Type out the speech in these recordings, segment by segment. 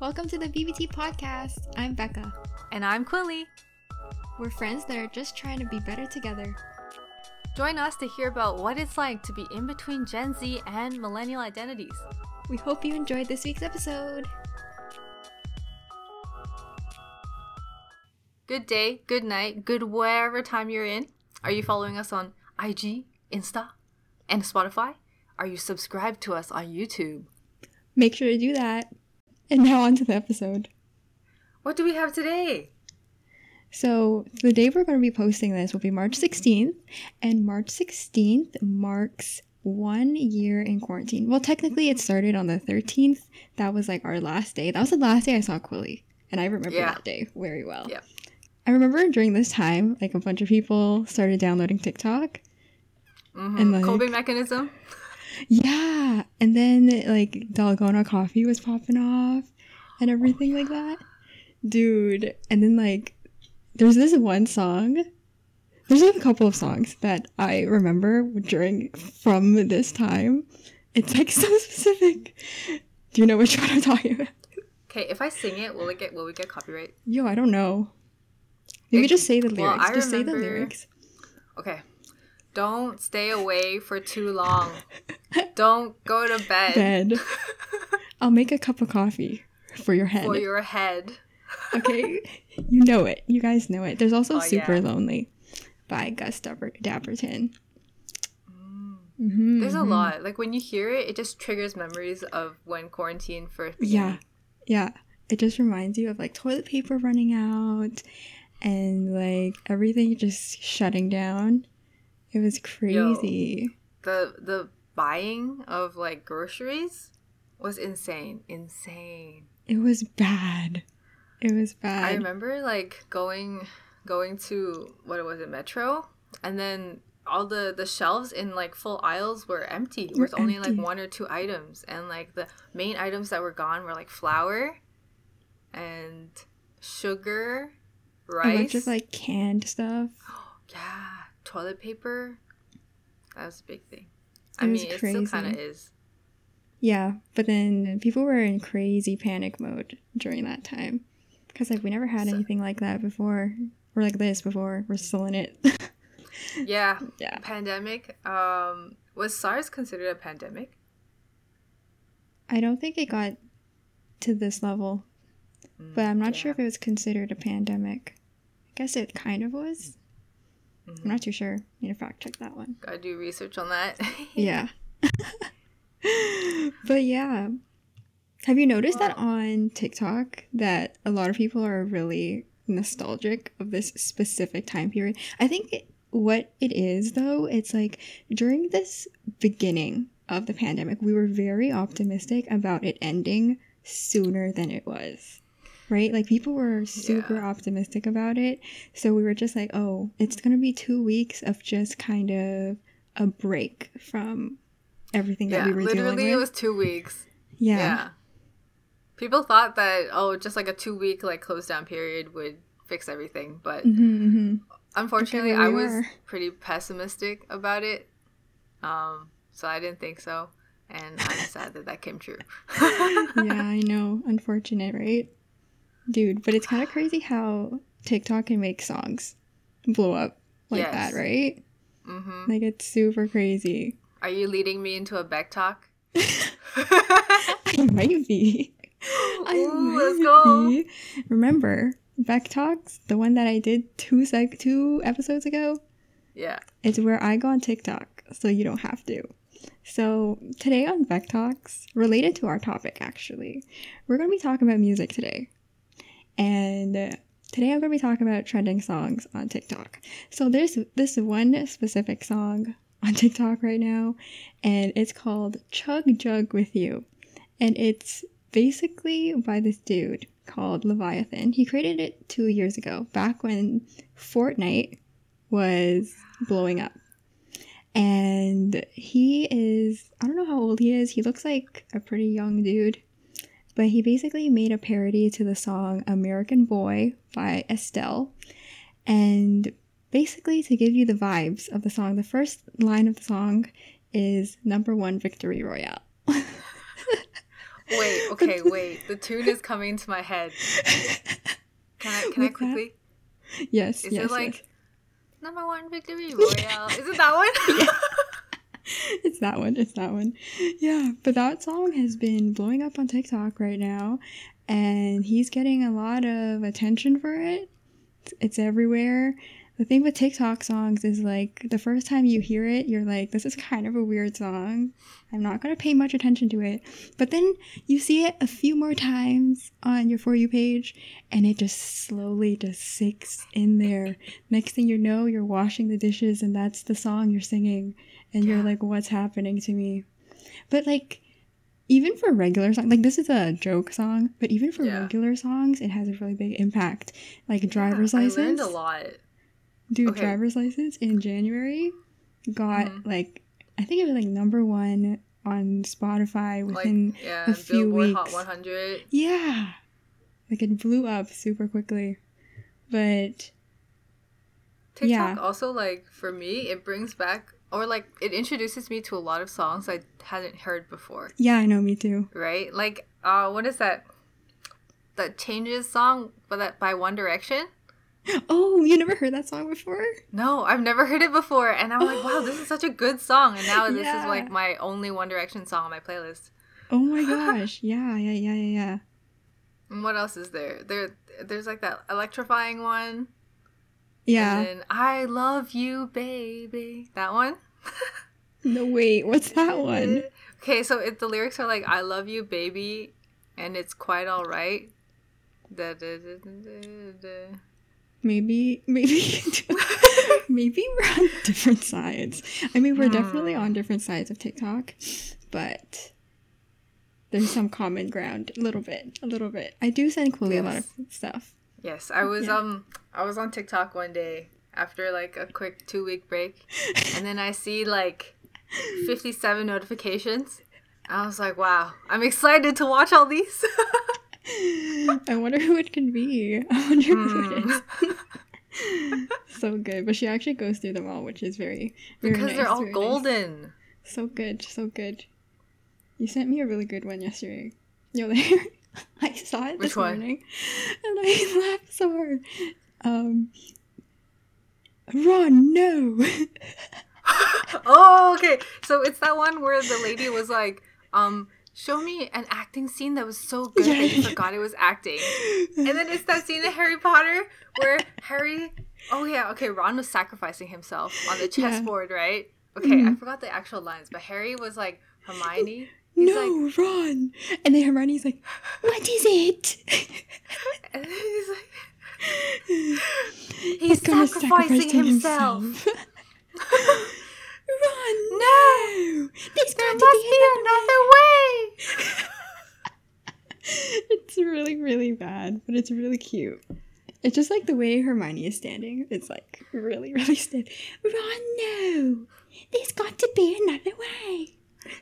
Welcome to the BBT podcast. I'm Becca. And I'm Quilly. We're friends that are just trying to be better together. Join us to hear about what it's like to be in between Gen Z and millennial identities. We hope you enjoyed this week's episode. Good day, good night, good wherever time you're in. Are you following us on IG, Insta, and Spotify? Are you subscribed to us on YouTube? Make sure to do that. And now on to the episode. What do we have today? So, the day we're going to be posting this will be March 16th, and March 16th marks one year in quarantine. Well, technically, it started on the 13th. That was like our last day. That was the last day I saw Quilly, and I remember Yeah. that day very well. Yeah. I remember during this time, like a bunch of people started downloading TikTok. Mhm. And, like- Kobe mechanism. Yeah, and then like Dalgona coffee was popping off and oh everything like that. Dude, and then like there's this one song. There's like a couple of songs that I remember during from this time. It's like so specific. Do you know which one I'm talking about? Okay, if I sing it, will it get will we get copyright? Yo, I don't know. Maybe It- just say the well, lyrics. I just say the lyrics. Okay. Don't stay away for too long. Don't go to bed. Bed. I'll make a cup of coffee for your head. for your head. okay, you know it. You guys know it. There's also Oh, Super yeah. Lonely by Gus Dapper- Dapperton. Mm-hmm, There's a lot. Like when you hear it, it just triggers memories of when quarantine first began. Yeah, yeah. It just reminds you of like toilet paper running out and like everything just shutting down. It was crazy. The the buying of like groceries was insane. Insane. It was bad. It was bad. I remember like going going to what was it, Metro? And then all the the shelves in like full aisles were empty. There was only like one or two items. And like the main items that were gone were like flour and sugar, a rice. bunch of like canned stuff. Yeah, toilet paper. That was a big thing. I mean, it still kind of is. Yeah, but then people were in crazy panic mode during that time because like we never had So- anything like that before or like this before. We're still in it. Yeah, yeah, pandemic. Um, was SARS considered a pandemic? I don't think it got to this level, but I'm not sure if it was considered a pandemic. I guess it kind of was. Mhm. I'm not too sure. Need to fact check that one. Gotta do research on that. Yeah. but yeah. Have you noticed that on TikTok that a lot of people are really nostalgic of this specific time period? I think it, what it is though, it's like during this beginning of the pandemic, we were very optimistic about it ending sooner than it was. Right? Like people were super Yeah. optimistic about it. So we were just like, oh, it's going to be 2 weeks of just kind of a break from everything that we were doing. literally, dealing it was two weeks. yeah. Yeah. People thought that oh, just like a two week like close down period would fix everything, but hmm hmm unfortunately, I was are. pretty pessimistic about it. Um, so I didn't think so, and I'm sad that that came true. yeah, I know. Unfortunate, right? Dude, but it's kind of crazy how TikTok can make songs blow up like Yes. that, right? hmm Like it's super crazy. Are you leading me into a Beck talk? I might be. I Ooh, might let's go. be. Remember Beck Talks, the one that I did two sec two episodes ago? Yeah. It's where I go on TikTok, so you don't have to. So today on Beck Talks, related to our topic actually, we're going to be talking about music today. And today I'm going to be talking about trending songs on TikTok. So there's this one specific song on TikTok right now, and it's called Chug Jug With You. And it's basically by this dude called Leviathan. He created it two years ago, back when Fortnite was blowing up. And he is, I don't know how old he is. He looks like a pretty young dude. But he basically made a parody to the song American Boy by Estelle. And basically, to give you the vibes of the song, the first line of the song is number one victory royale. Wait, okay, wait. The tune is coming to my head. Can I can I With that- quickly? Yes, Is yes, it like yes. number one victory royale? is it that one? It's that one. It's that one. Yeah, but that song has been blowing up on TikTok right now, and he's getting a lot of attention for it. It's, everywhere. The thing with TikTok songs is like the first time you hear it, you're like, this is kind of a weird song. I'm not going to pay much attention to it. But then you see it a few more times on your For You page, and it just slowly just sinks in there. Next thing you know, you're washing the dishes, and that's the song you're singing and you're like what's happening to me but like even for regular songs like this is a joke song but even for Yeah. regular songs it has a really big impact like driver's Yeah, license I learned a lot. dude Okay. driver's license in january got Mhm. like i think it was like number one on spotify within like yeah, a few Billboard Hot weeks. 100. yeah like it blew up super quickly but TikTok Yeah. also like for me, it brings back or like it introduces me to a lot of songs I hadn't heard before. yeah i know me too Right? Like uh what is that? That changes song by that by One Direction? oh you never heard that song before No, I've never heard it before, and I'm like, wow, this is such a good song. And now this is like my only One Direction song on my playlist. oh my gosh yeah yeah yeah yeah yeah And what else is there? There, there's like that electrifying one. Yeah And I love you, baby. That one. No, wait, what's that one? Okay, so if the lyrics are like "I love you, baby," and it's quite all right. Da, da, da. Maybe, maybe, maybe we're on different sides. I mean, we're definitely Hmm. on different sides of TikTok, but there's some common ground, a little bit, a little bit. I do send Chloe a lot of stuff. Yes, I was Yeah. um I was on TikTok one day after like a quick two week break, and then I see like fifty seven notifications. I was like, wow, I'm excited to watch all these. I wonder who it can be. I wonder who it Hmm. so good, but she actually goes through them all, which is very, very because they're all very nice. golden. So good, so good. You sent me a really good one yesterday. You're there. I saw it this one? morning, and I laughed so hard. Um, Ron, no. oh, okay. So it's that one where the lady was like, um, show me an acting scene that was so good that you Yeah. forgot it was acting. And then it's that scene in Harry Potter where Harry Oh yeah, okay, Ron was sacrificing himself on the Yeah. chessboard, right? Okay, I Mhm. forgot the actual lines, but Harry was like Hermione. He's like no, Ron. And then Hermione's like, "What is it?" and then he's like He's He's sacrificing sacrifice himself. Ron, no! There's There must be be another way. it's really, really bad, but it's really cute. It's just like the way Hermione is standing. It's like really, really stiff. Ron, no! There's got to be another way.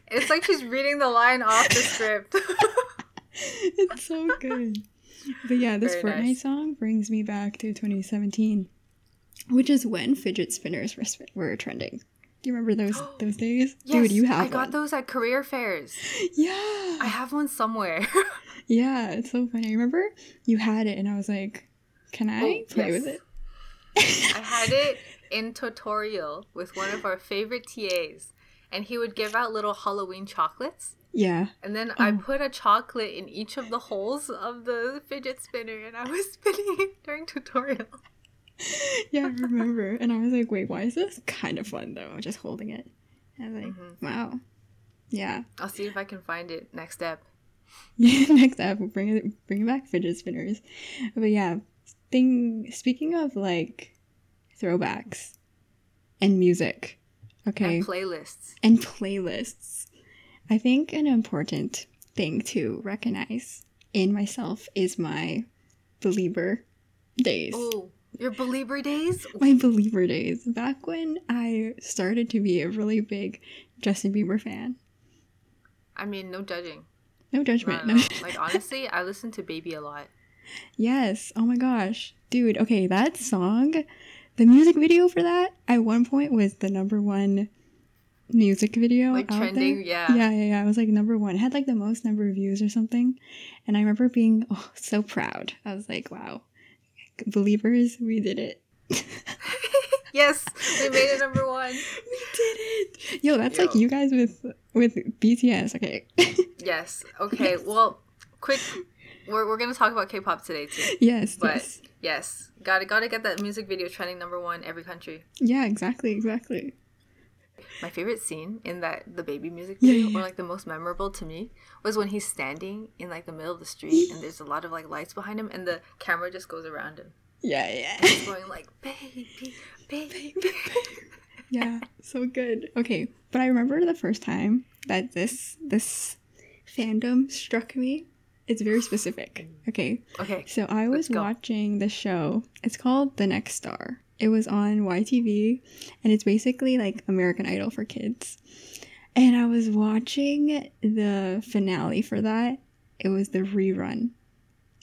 It's like she's reading the line off the script. It's so good. But yeah, this Very Fortnite nice. song brings me back to 2017, which is when fidget spinners were, were trending. Do you remember those those days? Dude, you have I got one. those at career fairs. Yeah. I have one somewhere. Yeah, it's so funny. I remember you had it, and I was like, "Can I Oh, play yes. with it?" I had it in tutorial with one of our favorite TAs, and he would give out little Halloween chocolates. Yeah. And then I Oh. put a chocolate in each of the holes of the fidget spinner, and I was spinning it during tutorial. Yeah, I remember. and I was like, "Wait, why is this kind of fun though? Just holding it." And I was like, Mhm. "Wow." Yeah. I'll see if I can find it next step. Yeah, next up, we'll bring it bring back fidget spinners. But yeah, thing. Speaking of like throwbacks and music, okay, And playlists. and playlists. I think an important thing to recognize in myself is my Belieber days. Oh, your Belieber days? My Belieber days. Back when I started to be a really big Justin Bieber fan. I mean, no judging. No judgment. don't No. Like, honestly, I listen to Baby a lot. yes. Oh my gosh. Dude, okay, that song, the music video for that at one point was the number one music video Like out trending, there. yeah. yeah, yeah, yeah. It was like number one. It had like the most number of views or something, and I remember being oh so proud. I was like, wow, Beliebers, we did it. yes, we made it number one. we did it. Yo, that's like you guys with with BTS. Okay. Yes. Okay. Well, quick. We're, we're gonna talk about K-pop today too. yes. But yes. yes, gotta gotta get that music video trending number one every country. Yeah. Exactly. Exactly. My favorite scene in that the baby music video, yeah, or like the most memorable to me, was when he's standing in like the middle of the street and there's a lot of like lights behind him and the camera just goes around him, Yeah. Yeah. It's going like baby, baby, baby. yeah. So good. Okay, but I remember the first time that this this fandom struck me. It's very specific. Okay. Okay. So I was watching the show. It's called The Next Star. It was on YTV and it's basically like American Idol for kids. And I was watching the finale for that. It was the rerun.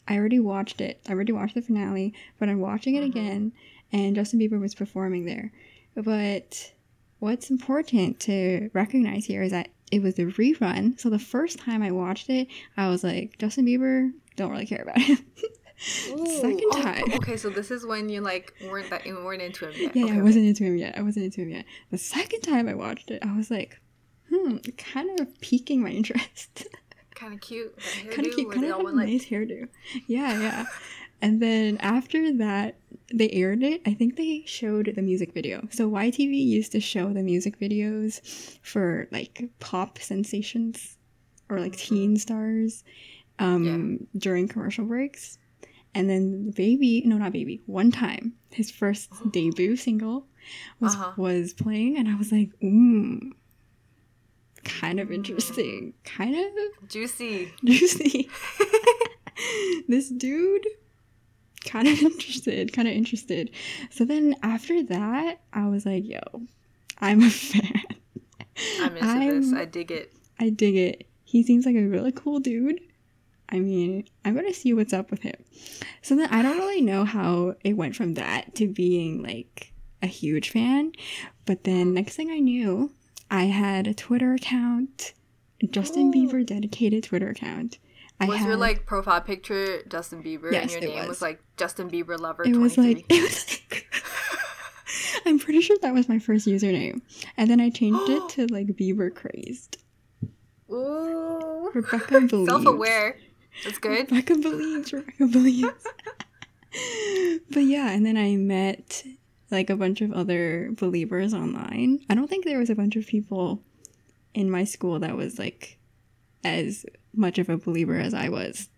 I already watched it. I already watched the finale, but I'm watching it Mhm. again and Justin Bieber was performing there. But what's important to recognize here is that it was a rerun. So the first time I watched it, I was like, Justin Bieber, don't really care about him. Second oh, time. okay, so this is when you like weren't that you weren't into him yet. Yeah, okay, I wasn't into him yet. I wasn't into him yet. The second time I watched it, I was like, hmm, kind of piquing my interest. kind of cute. kind of cute, kind of all have a like, nice hairdo. Yeah, yeah. and then after that, they aired it. I think they showed the music video. So YTV used to show the music videos for like pop sensations or like teen stars um, during commercial breaks. And then baby, no, not baby. One time, his first debut single was Uh-huh. was playing, and I was like, mm, kind of Mm. interesting, kind of juicy. juicy. this dude kind of interested, kind of interested. So then after that, I was like, yo, I'm a fan. I'm into this. I'm- I dig it. I dig it. He seems like a really cool dude. I mean, I'm gonna see what's up with him. So then I don't really know how it went from that to being like a huge fan. But then next thing I knew, I had a Twitter account, Justin Ooh. Bieber dedicated Twitter account. I was your like profile picture Justin Bieber Yes, and your name was. was. like Justin Bieber lover it was like it was like I'm pretty sure that was my first username. And then I changed it to like Bieber crazed. Ooh. Rebecca believes. Self-aware. That's good. Rebecca believes. Rebecca believes. but yeah, and then I met like a bunch of other Beliebers online. I don't think there was a bunch of people in my school that was like as much of a Belieber as I was.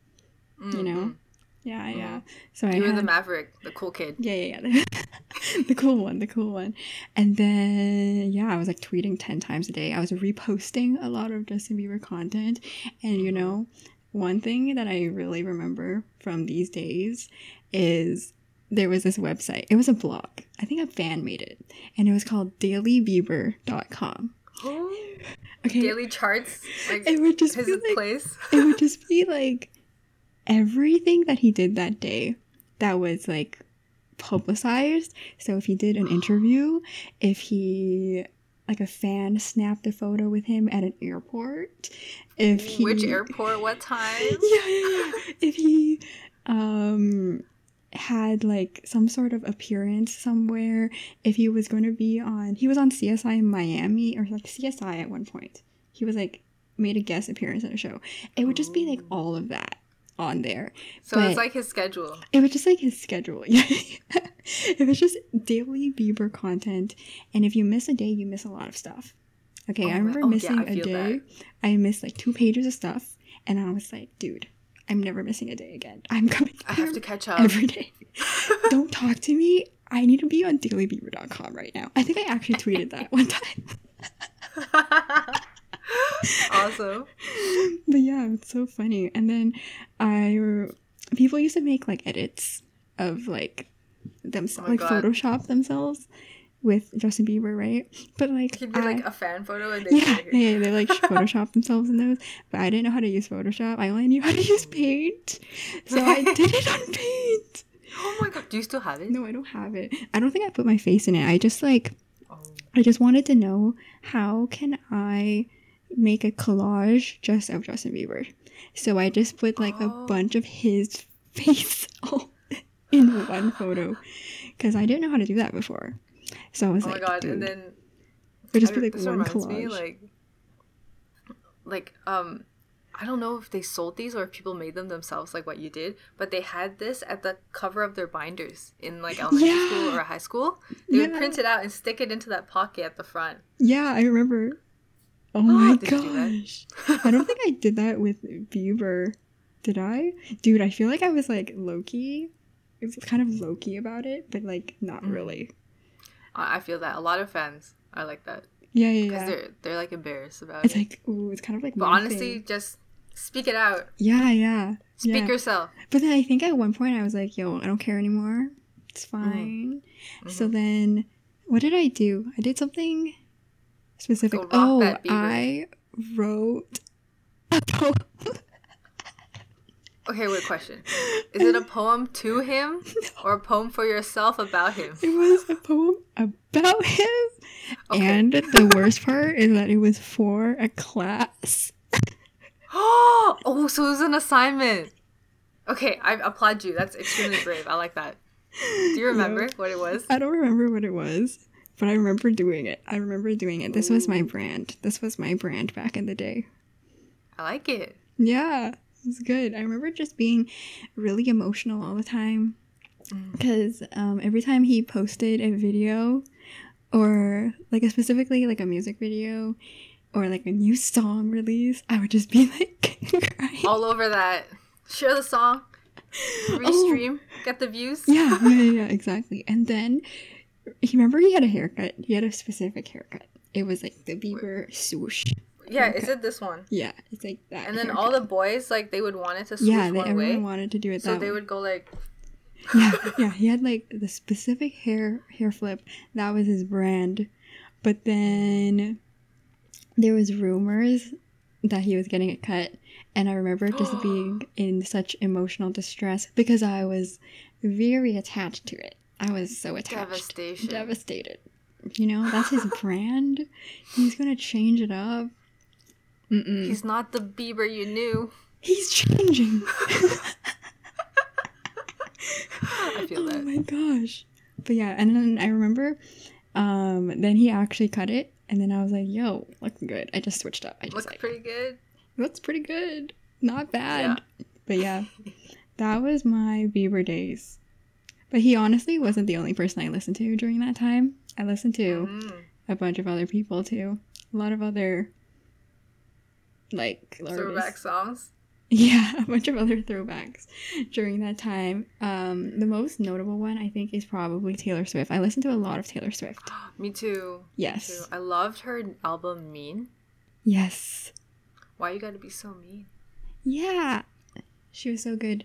You know? Mhm. Yeah, yeah. So I You were had, the maverick, the cool kid. yeah, yeah, yeah. the cool one, the cool one. And then, yeah, I was like tweeting 10 times a day. I was reposting a lot of Justin Bieber content. And, you know, one thing that I really remember from these days is there was this website. It was a blog. I think a fan made it. And it was called dailybieber.com. Okay. Daily charts, like it would just his be like, place. it would just be like everything that he did that day that was like publicized. So if he did an interview, if he like a fan snapped a photo with him at an airport, if he Which airport? What time? yeah, yeah, yeah. If he um had like some sort of appearance somewhere, if he was going to be on he was on CSI in Miami or like CSI at one point. He was like made a guest appearance in a show. It would just be like oh. all of that on there. So it's like his schedule. It was just like his schedule. Yeah. it was just daily Bieber content. And if you miss a day, you miss a lot of stuff. Okay, Oh I remember oh, yeah, missing I a day. that. I missed like two pages of stuff. And I was like, dude, I'm never missing a day again. I'm coming I have to catch up. every day. Don't talk to me. I need to be on dailybieber.com right now. I think I actually tweeted that one time. awesome. but yeah, it's so funny. And then I people used to make like edits of like themselves, Oh like God. Photoshop themselves with Justin Bieber, right? But like, It could be I- like a fan photo and they yeah, yeah, they like Photoshop themselves in those. But I didn't know how to use Photoshop. I only knew how to use Paint, so I did it on Paint. Oh my god, do you still have it? No, I don't have it. I don't think I put my face in it. I just like Oh. I just wanted to know how can I make a collage just of Justin Bieber. So I just put like Oh. a bunch of his face all in one photo because I didn't know how to do that before. So I was Oh my like, god! dude, And then I just I- put like one reminds collage. me, like, like um, I don't know if they sold these or if people made them themselves, like what you did. But they had this at the cover of their binders in like elementary school or high school. They would print it out and stick it into that pocket at the front. yeah, I remember. Oh my Did you do. I don't think I did that with Bieber. Did I? Dude, I feel like I was like lowkey. It was kind of lowkey about it, but like not Mm. really. I feel that a lot of fans are like that Yeah, yeah, because yeah. they're they're like embarrassed about It's it. like, ooh, it's kind of like but honestly, thing. just speak it out. Yeah, yeah. Speak yeah. yourself. But then I think at one point I was like, yo, I don't care anymore. It's fine. So Mhm. then what did I do? I did something specific. Oh. I wrote a poem. Okay, wait. Question: Is it a poem to him or a poem for yourself about him? It was a poem about him. Okay. And the worst part is that it was for a class. oh, so it was an assignment. Okay, I applaud you. That's extremely brave. I like that. Do you remember what it was? I don't remember what it was, but I remember doing it. I remember doing it. This was my brand. This was my brand back in the day. I like it. Yeah, was good. I remember just being really emotional all the time Mm. because um, every time he posted a video or like a specifically like a music video or like a new song release, I would just be like crying. All over that. Share the song. Restream. Get the views. Oh. yeah, yeah, yeah, yeah, exactly. And then he remember he had a haircut. He had a specific haircut. It was like the Bieber swoosh. Yeah, is it this one? Yeah, it's like that. And then all the boys like they would want it to swoosh yeah, they, one everyone way, wanted to do it so they way. would go like, yeah, yeah. He had like the specific hair hair flip. That was his brand. But then there was rumors that he was getting it cut, and I remember just being in such emotional distress because I was very attached to it. I was so attached, Devastation. devastated. You know, that's his brand. He's gonna change it up. Mm-mm. he's not the Bieber you knew. He's changing. I feel oh that. my gosh. But yeah, and then I remember um then he actually cut it and then I was like, yo, looking good. I just switched up. I just Looks like pretty good. looks pretty good. Not bad. But yeah. That was my Bieber days. But he honestly wasn't the only person I listened to during that time. I listened to Mm. a bunch of other people too. A lot of other like Throwback artists. songs. Yeah, a bunch of other throwbacks during that time. Um, the most notable one I think is probably Taylor Swift. I listened to a lot of Taylor Swift. Me too. Me Yes. too. I loved her album Mean. Yes. Why you gotta be so mean? Yeah. She was so good.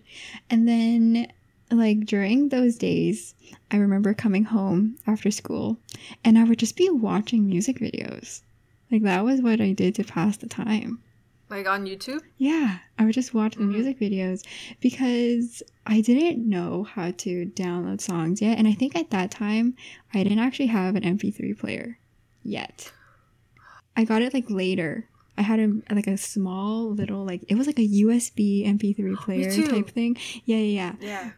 And then like during those days, I remember coming home after school and I would just be watching music videos. Like that was what I did to pass the time. Like on YouTube? Yeah, I would just watch the Mhm. music videos because I didn't know how to download songs yet. And I think at that time, I didn't actually have an MP3 player yet. I got it like later. I had a like a small little like it was like a USB MP3 player type thing. Yeah, yeah, yeah. Yeah.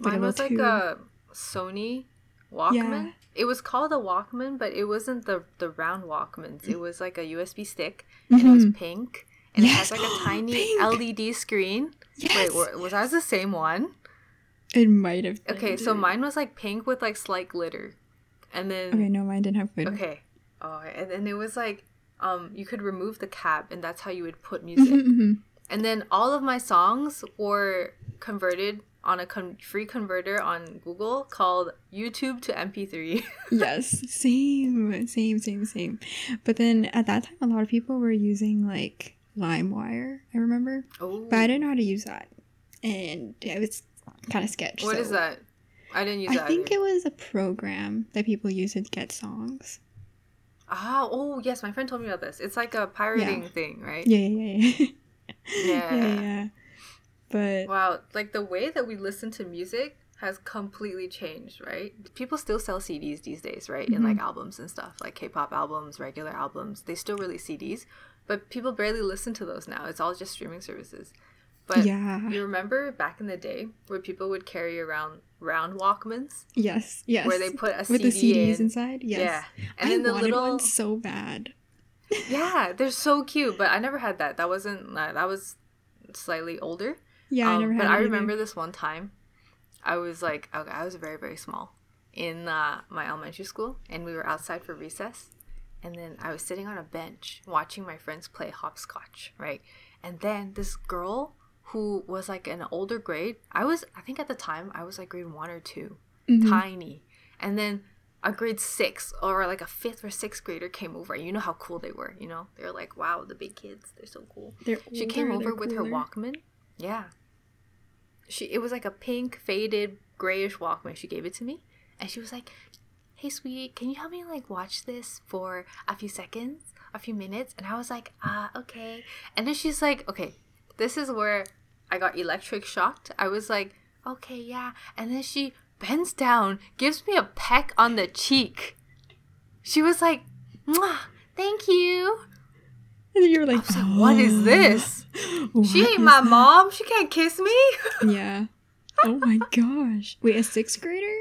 Like Mine was like a Sony Walkman. Yeah. It was called a Walkman, but it wasn't the the round Walkmans. It was like a USB stick, and it was Mhm. pink, and Yes! it had like a tiny Pink! LED screen. Yes. Wait, was that the same one? it might have. Been, Okay, so mine was like pink with like slight glitter, and then Okay, no, mine didn't have glitter. okay, oh, and then it was like um you could remove the cap, and that's how you would put music. Mhm, mhm. And then all of my songs were converted on a con- free converter on Google called YouTube to MP3. yes, same, same, same, same. But then at that time, a lot of people were using like LimeWire. I remember, oh, but I didn't know how to use that, and it was kind of sketch. What so- is that? I didn't use I that. think either. it was a program that people use to get songs. Ah, oh yes, my friend told me about this. It's like a pirating thing, right? Yeah, yeah, yeah, yeah. Yeah. yeah, yeah. But Wow, like the way that we listen to music has completely changed, right? People still sell CDs these days, right? In like albums and stuff, like K-pop albums, regular albums. They still release CDs, but people barely listen to those now. It's all just streaming services. But Yeah. you remember back in the day where people would carry around round Walkmans Yes, yes. where they put a with the CD CDs in. inside. Yes. Yeah, and I then the wanted little one so bad. yeah, they're so cute. But I never had that. That wasn't uh, that was slightly older. Yeah, I Um, never had but I either. remember this one time. I was like, okay, I was very very small in uh, my elementary school, and we were outside for recess, and then I was sitting on a bench watching my friends play hopscotch, right? And then this girl who was like an older grade, I was I think at the time I was like grade one or 2 Mhm. tiny, and then a grade six or like a fifth or sixth grader came over. You know how cool they were. You know they were like, wow, the big kids, they're so cool. They're older, She came over they're with her. Walkman. Yeah. She it was like a pink faded grayish Walkman. She gave it to me and she was like, "Hey sweetie, can you help me like watch this for a few seconds, a few minutes?" And I was like, "Ah, okay." And then she's like, "Okay, this is where I got electric shocked." I was like, "Okay, yeah." And then she bends down, gives me a peck on the cheek. She was like, "Thank you." And you were like, was like, "What is "Oh, this?" what She ain't my that?" mom. She can't kiss me. Yeah. Oh my gosh. Wait, a sixth grader?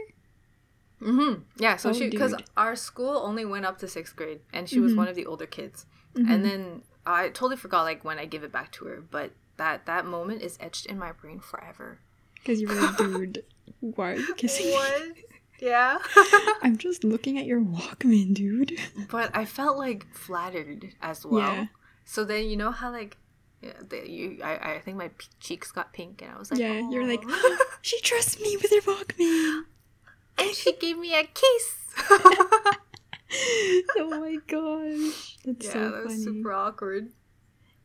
Mm-hmm. Yeah, so Oh, she because our school only went up to sixth grade, and she was Mhm. one of the older kids. Mhm. And then I totally forgot like when I give it back to her, but that that moment is etched in my brain forever. Because you were like, dude, why are you kissing me? Yeah. I'm just looking at your Walkman, dude. but I felt like flattered as well. Yeah. So then you know how like. Yeah, the, you, I, I think my p- cheeks got pink, and I was like, Yeah, you're like, She trusts me with her Walkman. and she gave me a kiss. oh my gosh. That's yeah, so that was funny. super awkward.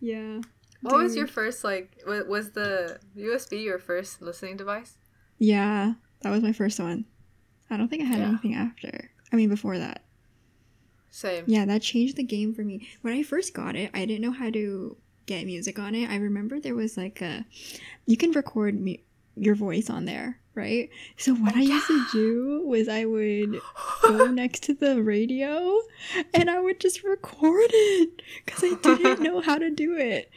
Yeah. What was your first like? wa- Was the USB your first listening device? Yeah, that was my first one. I don't think I had Yeah. anything after. I mean, before that. Same. Yeah, that changed the game for me. When I first got it, I didn't know how to get music on it. I remember there was like a you can record mu- your voice on there, right? So what Oh, I used to do was I would go next to the radio and I would just record it cuz I didn't know how to do it.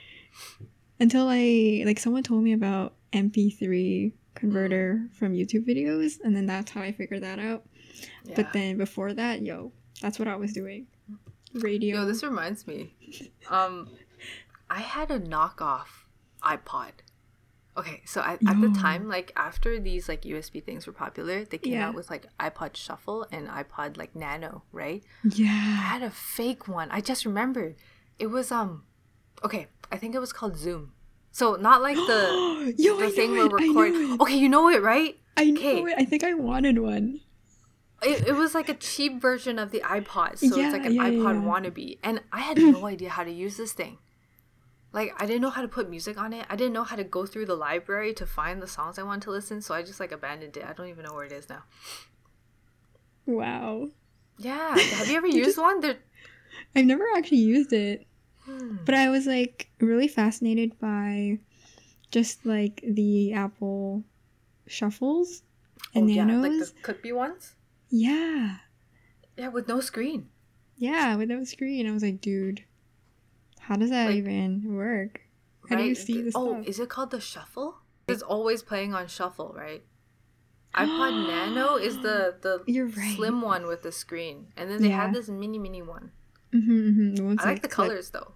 Until I like someone told me about MP3 converter mm. from YouTube videos and then that's how I figured that out. Yeah. But then before that, yo, that's what I was doing. Radio. Yo, this reminds me. Um, I had a knockoff iPod. Okay, so I, at the time, like after these like USB things were popular, they came Yeah. out with like iPod Shuffle and iPod like Nano, right? Yeah. I had a fake one. I just remembered. It was um, okay, I think it was called Zoom. So not like the yo, the I thing we're recording. Okay, you know it, right? I know okay. it. I think I wanted one. It, it was like a cheap version of the iPod, so Yeah, it's like an yeah, iPod yeah. wannabe. And I had no idea how to use this thing. Like I didn't know how to put music on it. I didn't know how to go through the library to find the songs I wanted to listen. So I just like abandoned it. I don't even know where it is now. Wow. Yeah, have you ever used just- one? They're I've never actually used it, Hmm. but I was like really fascinated by just like the Apple shuffles and oh, yeah, nanos. like the clippy ones. Yeah. Yeah, with no screen. Yeah, with no screen. I was like, dude, how does that Like- even work? How do you see The- the Oh, stuff? is it called the shuffle? It's always playing on shuffle, right? iPod Nano is the the right. slim one with the screen, and then they Yeah. had this mini mini one. Mm-hmm, mm-hmm. The ones I like that the colors though.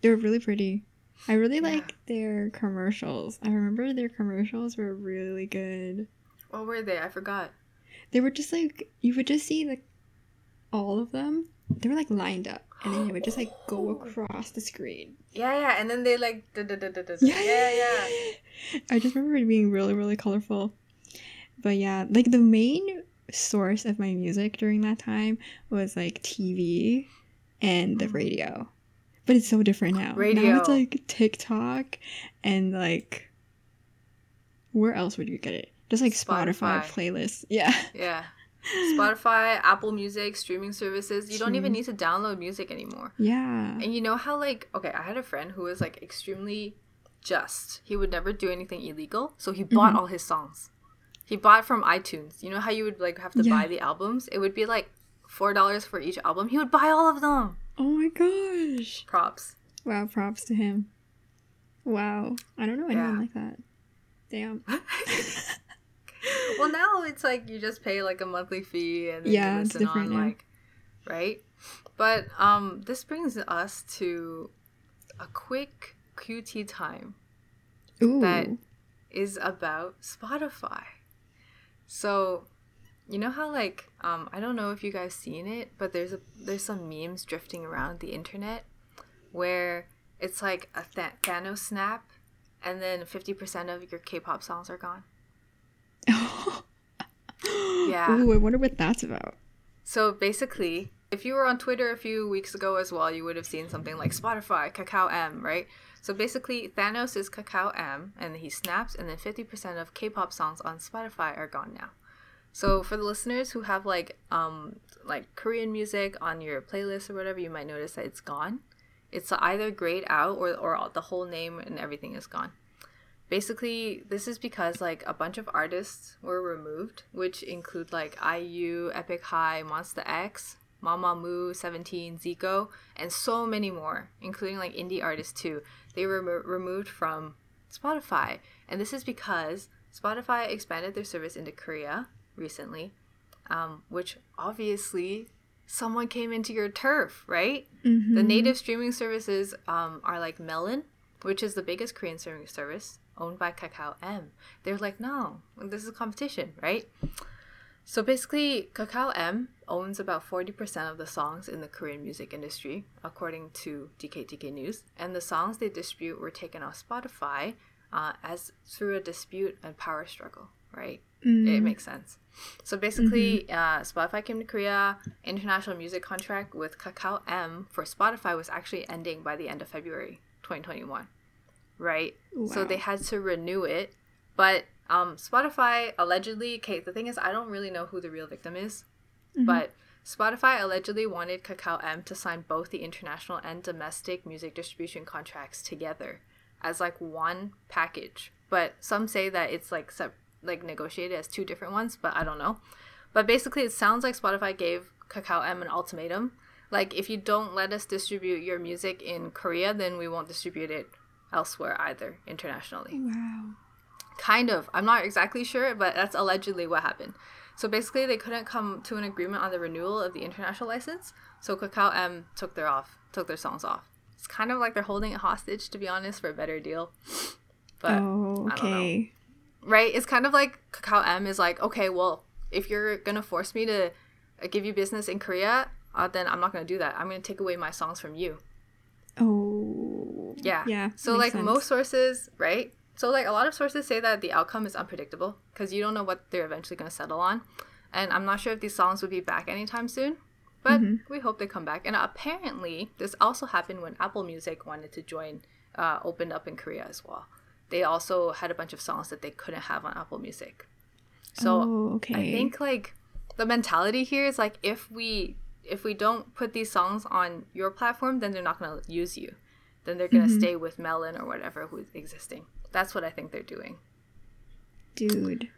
They're really pretty. I really Yeah. like their commercials. I remember their commercials were really good. What were they? I forgot. They were just like you would just see like all of them. They were like lined up, and then they would just like go across the screen. Yeah, yeah, and then they like da, da, da, da, da, da. Yeah, yeah, yeah. I just remember it being really, really colorful. But yeah, like the main source of my music during that time was like TV and the Mhm. radio. But it's so different now. Radio. Now it's like TikTok and like where else would you get it? Just like Spotify, Spotify. playlists. Yeah. Yeah. Spotify, Apple Music, streaming services. You don't even need to download music anymore. Yeah. And you know how like okay, I had a friend who was like extremely just. He would never do anything illegal, so he bought Mhm. all his songs. he bought from iTunes. You know how you would like have to Yeah. buy the albums? It would be like four dollars for each album. He would buy all of them. Oh my gosh. Props. Wow, props to him. Wow. I don't know anyone Yeah. like that. Damn. well, now it's like you just pay like a monthly fee and then Yeah, it's different on now. like, right? But um, this brings us to a quick QT time Ooh. That- is about Spotify. So, you know how like um, I don't know if you guys seen it, but there's a there's some memes drifting around the internet where it's like a th- Thanos snap, and then fifty percent of your K-pop songs are gone. Yeah. Ooh, I wonder what that's about. So basically, if you were on Twitter a few weeks ago as well, you would have seen something like Spotify, Kakao M, right? So basically, Thanos is Kakao M, and he snaps, and then 50% of K-pop songs on Spotify are gone now. So for the listeners who have like um like Korean music on your playlist or whatever, you might notice that it's gone. It's either grayed out or or the whole name and everything is gone. Basically, this is because like a bunch of artists were removed, which include like IU, Epic High, Monsta X, Mamamoo, Seventeen, Zico, and so many more, including like indie artists too. They were remo- removed from Spotify, and this is because Spotify expanded their service into Korea recently, um, which obviously someone came into your turf, right? Mm-hmm. The native streaming services um, are like Melon, which is the biggest Korean streaming service owned by Kakao M. They're like, no, this is a competition, right? So basically, Kakao M owns about 40% of the songs in the Korean music industry, according to DKTK News. And the songs they distribute were taken off Spotify uh, as through a dispute and power struggle, right? It makes sense. So basically, uh, Spotify came to Korea. International music contract with Kakao M for Spotify was actually ending by the end of February 2021, right? So they had to renew it. But um, Spotify allegedly, okay, the thing is, I don't really know who the real victim is, but Spotify allegedly wanted Kakao M to sign both the international and domestic music distribution contracts together as like one package. But some say that it's like like negotiated as two different ones, but I don't know. But basically, it sounds like Spotify gave Kakao M an ultimatum. Like, if you don't let us distribute your music in Korea, then we won't distribute it elsewhere either internationally. Wow. Kind of. I'm not exactly sure, but that's allegedly what happened. So basically, they couldn't come to an agreement on the renewal of the international license. So Kakao M took their off, took their songs off. It's kind of like they're holding it hostage, to be honest, for a better deal. But oh, I don't know. okay. right, it's kind of like Kakao M is like, okay, well, if you're gonna force me to uh, give you business in Korea, uh, then I'm not gonna do that. I'm gonna take away my songs from you. Oh. Yeah. Yeah. So like sense. most sources, right? So like a lot of sources say that the outcome is unpredictable because you don't know what they're eventually going to settle on. And I'm not sure if these songs would be back anytime soon, but Mm-hmm. we hope they come back. And apparently, this also happened when Apple Music wanted to join, uh, opened up in Korea as well. They also had a bunch of songs that they couldn't have on Apple Music. So oh, okay. I think like the mentality here is like if we if we don't put these songs on your platform, then they're not gonna use you. Then they're gonna Mm-hmm. stay with Melon or whatever who's existing. That's what I think they're doing. dude.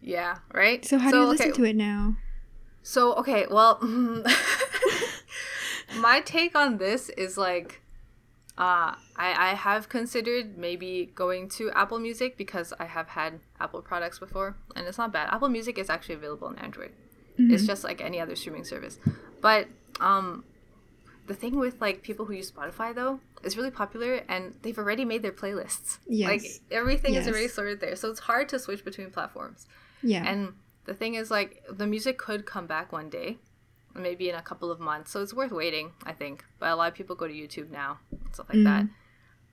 Yeah, right. So how do you listen to it now? So okay, well, my take on this is like, uh, I I have considered maybe going to Apple Music because I have had Apple products before, and it's not bad. Apple Music is actually available on Android. It's just like any other streaming service, but um, the thing with like people who use Spotify though is really popular, and they've already made their playlists. Yes, Like Yes. everything is Yes. already sorted there, so it's hard to switch between platforms. Yeah. And the thing is, like, the music could come back one day, maybe in a couple of months. So it's worth waiting, I think. But a lot of people go to YouTube now, stuff like that.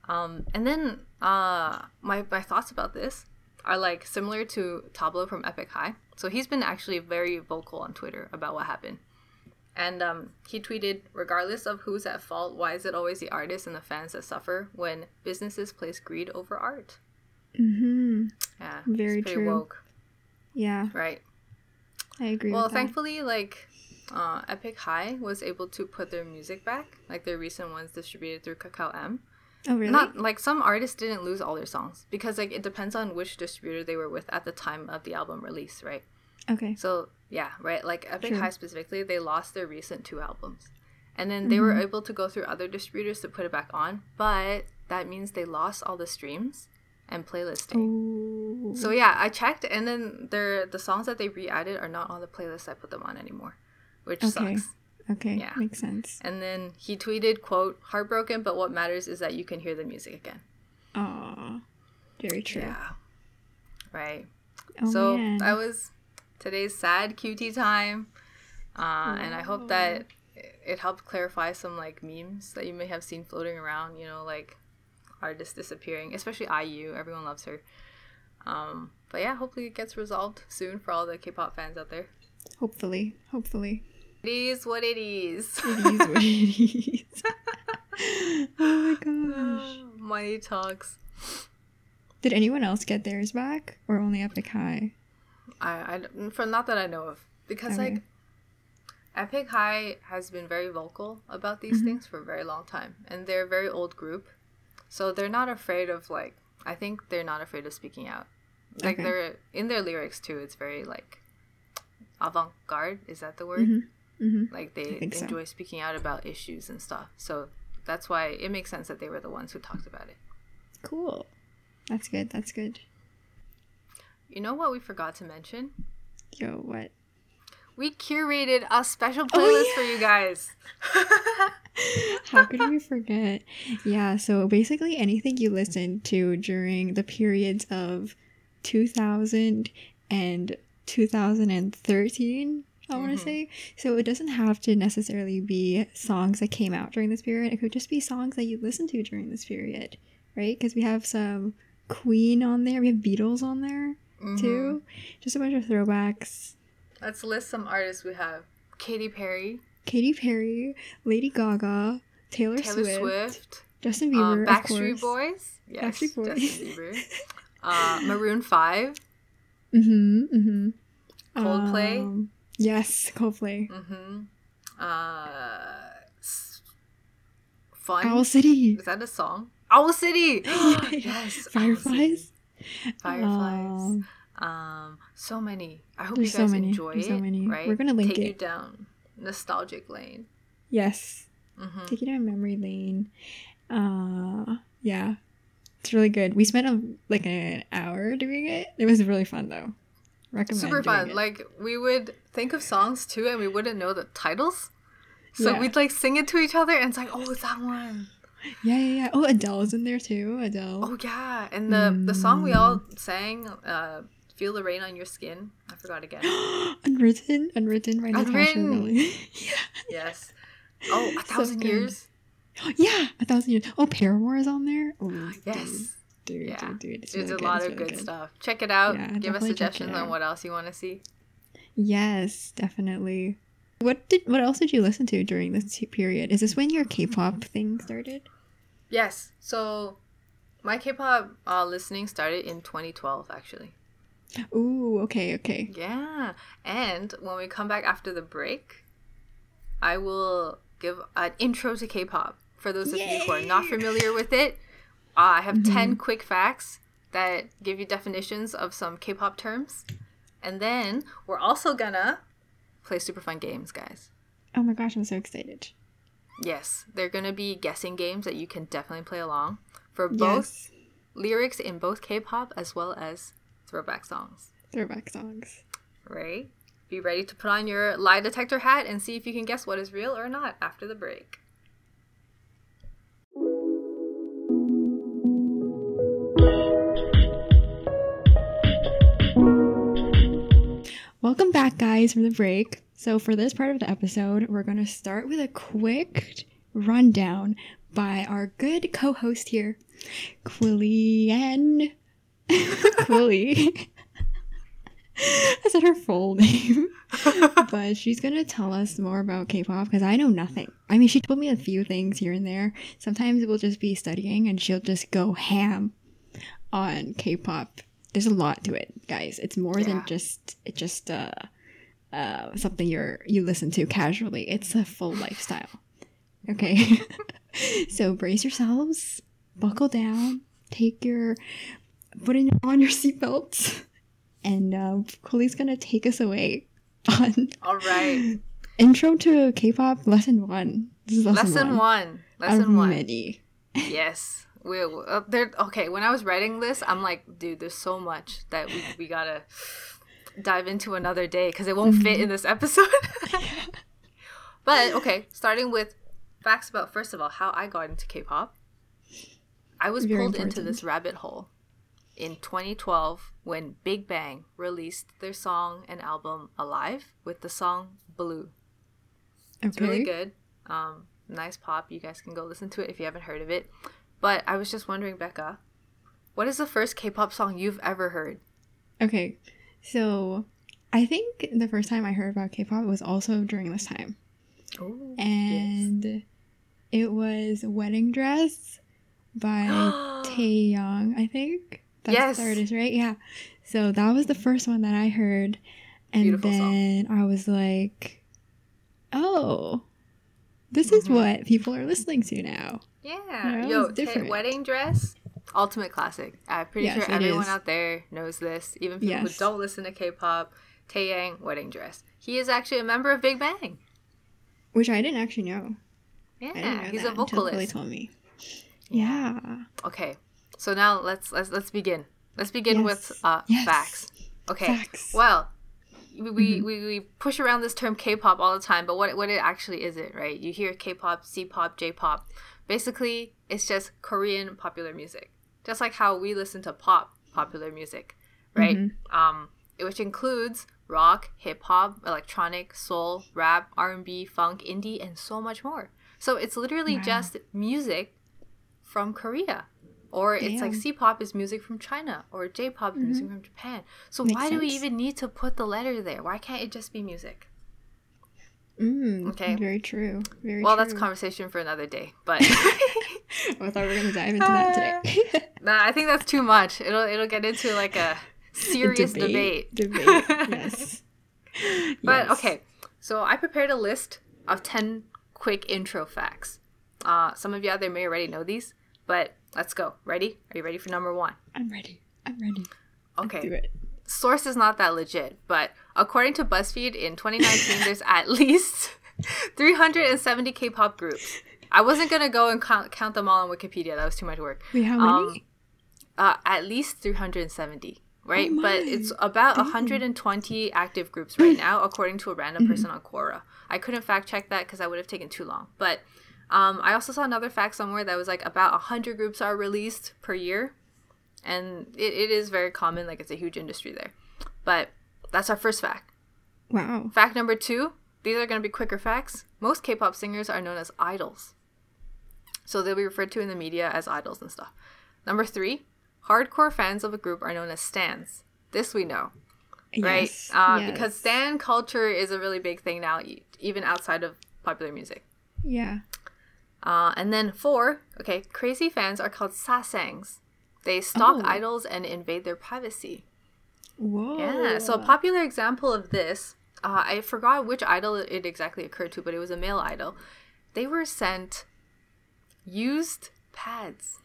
Um, and then uh, my my thoughts about this are like similar to Tablo from Epic High. So he's been actually very vocal on Twitter about what happened. And um, he tweeted, regardless of who's at fault, why is it always the artists and the fans that suffer when businesses place greed over art? mm-hmm. Yeah, Very true. woke, Yeah, right? I agree Well, with that. thankfully, like uh, Epic High was able to put their music back, like their recent ones distributed through Kakao M. Oh, really? Not like some artists didn't lose all their songs because like it depends on which distributor they were with at the time of the album release, right? Okay. So yeah, right. Like Epic True. High specifically, they lost their recent two albums, and then they were mm-hmm. able to go through other distributors to put it back on. But that means they lost all the streams and playlisting. Oh. So yeah, I checked, and then their the songs that they re-added are not on the playlist I put them on anymore, which Okay. sucks. okay. yeah. Makes sense. And then he tweeted, "quote Heartbroken, but what matters is that you can hear the music again." Aw. Very true. Yeah, right. Oh, so man. that was today's sad QT time, uh, and I hope that it helped clarify some like memes that you may have seen floating around. You know, like artists disappearing, especially IU. Everyone loves her. Um, but yeah, hopefully it gets resolved soon for all the K-pop fans out there. Hopefully. Hopefully. It is what it is. It is what it is. oh my gosh. Money talks. Did anyone else get theirs back or only Epic High? I, I from not that I know of because Okay. like Epic High has been very vocal about these Mm-hmm. things for a very long time, and they're a very old group, so they're not afraid of like. I think they're not afraid of speaking out. Like Okay. they're in their lyrics too. It's very like avant-garde. Is that the word? Mm-hmm. Like they think so. enjoy speaking out about issues and stuff. So that's why it makes sense that they were the ones who talked about it. Cool. That's good. That's good. You know what we forgot to mention? Yo, what? We curated a special Oh, playlist for you guys. How could we forget? Yeah, so basically anything you listened to during the periods of 2000 and 2013, I want to Mhm. say. So it doesn't have to necessarily be songs that came out during this period. It could just be songs that you listened to during this period, right? Because we have some Queen on there, we have Beatles on there Mhm. too. Just a bunch of throwbacks. Let's list some artists we have. Katy Perry, Katy Perry, Lady Gaga, Taylor, Taylor Swift, Swift, Justin uh, Bieber, of Backstreet. Boys. Yes, Backstreet Boys. Justin Bieber. Uh, Maroon 5. Mm-hmm. Mm-hmm. Coldplay? Um, yes, Coldplay. Mm-hmm. Uh, Fun. Owl City. Is that a song? Owl City! yes. Fireflies. Fireflies. Um, Um, so many. I hope you so guys many. enjoy it. so many. Right? We're gonna link Take you down nostalgic lane. yes. Mm-hmm. Take it down memory lane. Uh, yeah. It's really good. We spent a, like an hour doing it. It was really fun though. Recommend. Super fun. it. Like we would think of songs too, and we wouldn't know the titles. So Yeah. we'd like sing it to each other, and it's like, oh, it's that one. Yeah, yeah, yeah. Oh, Adele's in there too. Adele. Oh yeah, and the the song we all Mm. sang, uh, "Feel the Rain on Your Skin." I forgot again. Unwritten, Unwritten Natasha Unwritten. Really. yes. Oh, a thousand good. years. yeah, a thousand years. Oh, Paramore is on there. Oh, Yes. dude, dude, Yeah. dude, dude. It's There's really a good. lot of really good, stuff. Check it out. Yeah, Give us definitely check it suggestions on what else you want to see. Yes, definitely. What did what else did you listen to during this period? Is this when your K-pop thing started? Yes. So, my K-pop uh, listening started in 2012, actually. Ooh, okay, okay. Yeah. And when we come back after the break, I will give an intro to K pop for those of you who are not familiar with it. Uh, I have Mm-hmm. 10 quick facts that give you definitions of some K pop terms. And then we're also gonna play super fun games, guys. Oh my gosh, I'm so excited. Yes, they're gonna be guessing games that you can definitely play along for both Yes. lyrics in both K pop as well as throwback songs. Throwback songs. right? Be ready to put on your lie detector hat and see if you can guess what is real or not after the break. Welcome back, guys, from the break. So, for this part of the episode, we're going to start with a quick rundown by our good co host here, Quillian. Quilly. I said her full name. but she's going to tell us more about K pop because I know nothing. I mean, she told me a few things here and there. Sometimes we'll just be studying and she'll just go ham on K pop. There's a lot to it, guys. It's more than just it's just uh uh something you're you listen to casually. It's a full lifestyle. Okay. so brace yourselves buckle down, take your, put in, on your seatbelts, and uh, Quilly's gonna take us away on All right. intro to K-pop lesson one. This is lesson, Lesson one. one. Lesson one. many. Yes. We uh, there. Okay, when I was writing this, I'm like, dude, there's so much that we, we gotta dive into another day because it won't fit in this episode. but okay, starting with facts about first of all how I got into K-pop. I was Very pulled into this rabbit hole in 2012 when Big Bang released their song and album Alive with the song Blue. Okay. It's really good. Um, nice pop. You guys can go listen to it if you haven't heard of it. But I was just wondering, Becca, what is the first K-pop song you've ever heard? Okay, so I think the first time I heard about K-pop was also during this time, Oh, and it was "Wedding Dress" by Taeyang. I think that's Yes. the artist, right? Yeah. So that was the first one that I heard, and Beautiful song. then I was like, "Oh, this is Mhm. what people are listening to now." yeah. Yeah, it Yo, wedding dress, ultimate classic. I'm pretty Yes, sure everyone is. out there knows this. Even people Yes. who don't listen to K-pop. Taeyang, wedding dress. He is actually a member of Big Bang. Which I didn't actually know. Yeah, know he's a vocalist. told me. Yeah. Okay, so now let's let's let's begin. Let's begin Yes. with uh, Yes. facts. Okay. Facts. Well, we, we, Mhm. we, we push around this term K-pop all the time, but what what it actually is it, right? You hear K-pop, C-pop, J-pop. Basically, it's just Korean popular music. Just like how we listen to pop popular music, right? Mhm. Um, which includes rock, hip hop, electronic, soul, rap, R&B, funk, indie, and so much more. So it's literally Wow. just music from Korea. Or it's like C-pop is music from China, or J-pop is music from Japan. So Makes why do we even need to put the letter there? Why can't it just be music? Mm, Okay. Very true. Very well, true. that's conversation for another day. But I thought we were gonna dive into that today. nah, I think that's too much. It'll it'll get into like a serious debate. Debate. Yes. But Yes. okay, so I prepared a list of 10 quick intro facts. Uh, some of you out there may already know these, but let's go. Ready? Are you ready for number one? I'm ready. I'm ready. Okay. Source is not that legit, but according to BuzzFeed, in 2019, there's at least 370 K pop groups. I wasn't going to go and count, count them all on Wikipedia, that was too much work. Wait, how many? Um, uh, at least 370 right Oh but it's about Damn. 120 active groups right now according to a random person on quora i couldn't fact check that because I would have taken too long but um, i also saw another fact somewhere that was like about 100 groups are released per year and it, it is very common like it's a huge industry there but that's our first fact wow. fact number two these are going to be quicker facts most k-pop singers are known as idols so they'll be referred to in the media as idols and stuff number three hardcore fans of a group are known as stans this we know right Yes. uh, yes. because stan culture is a really big thing now even outside of popular music Yeah. uh, and then four okay crazy fans are called sasangs they stalk Oh. idols and invade their privacy Whoa. yeah. So a popular example of this, uh, I forgot which idol it exactly occurred to, but it was a male idol. They were sent used pads.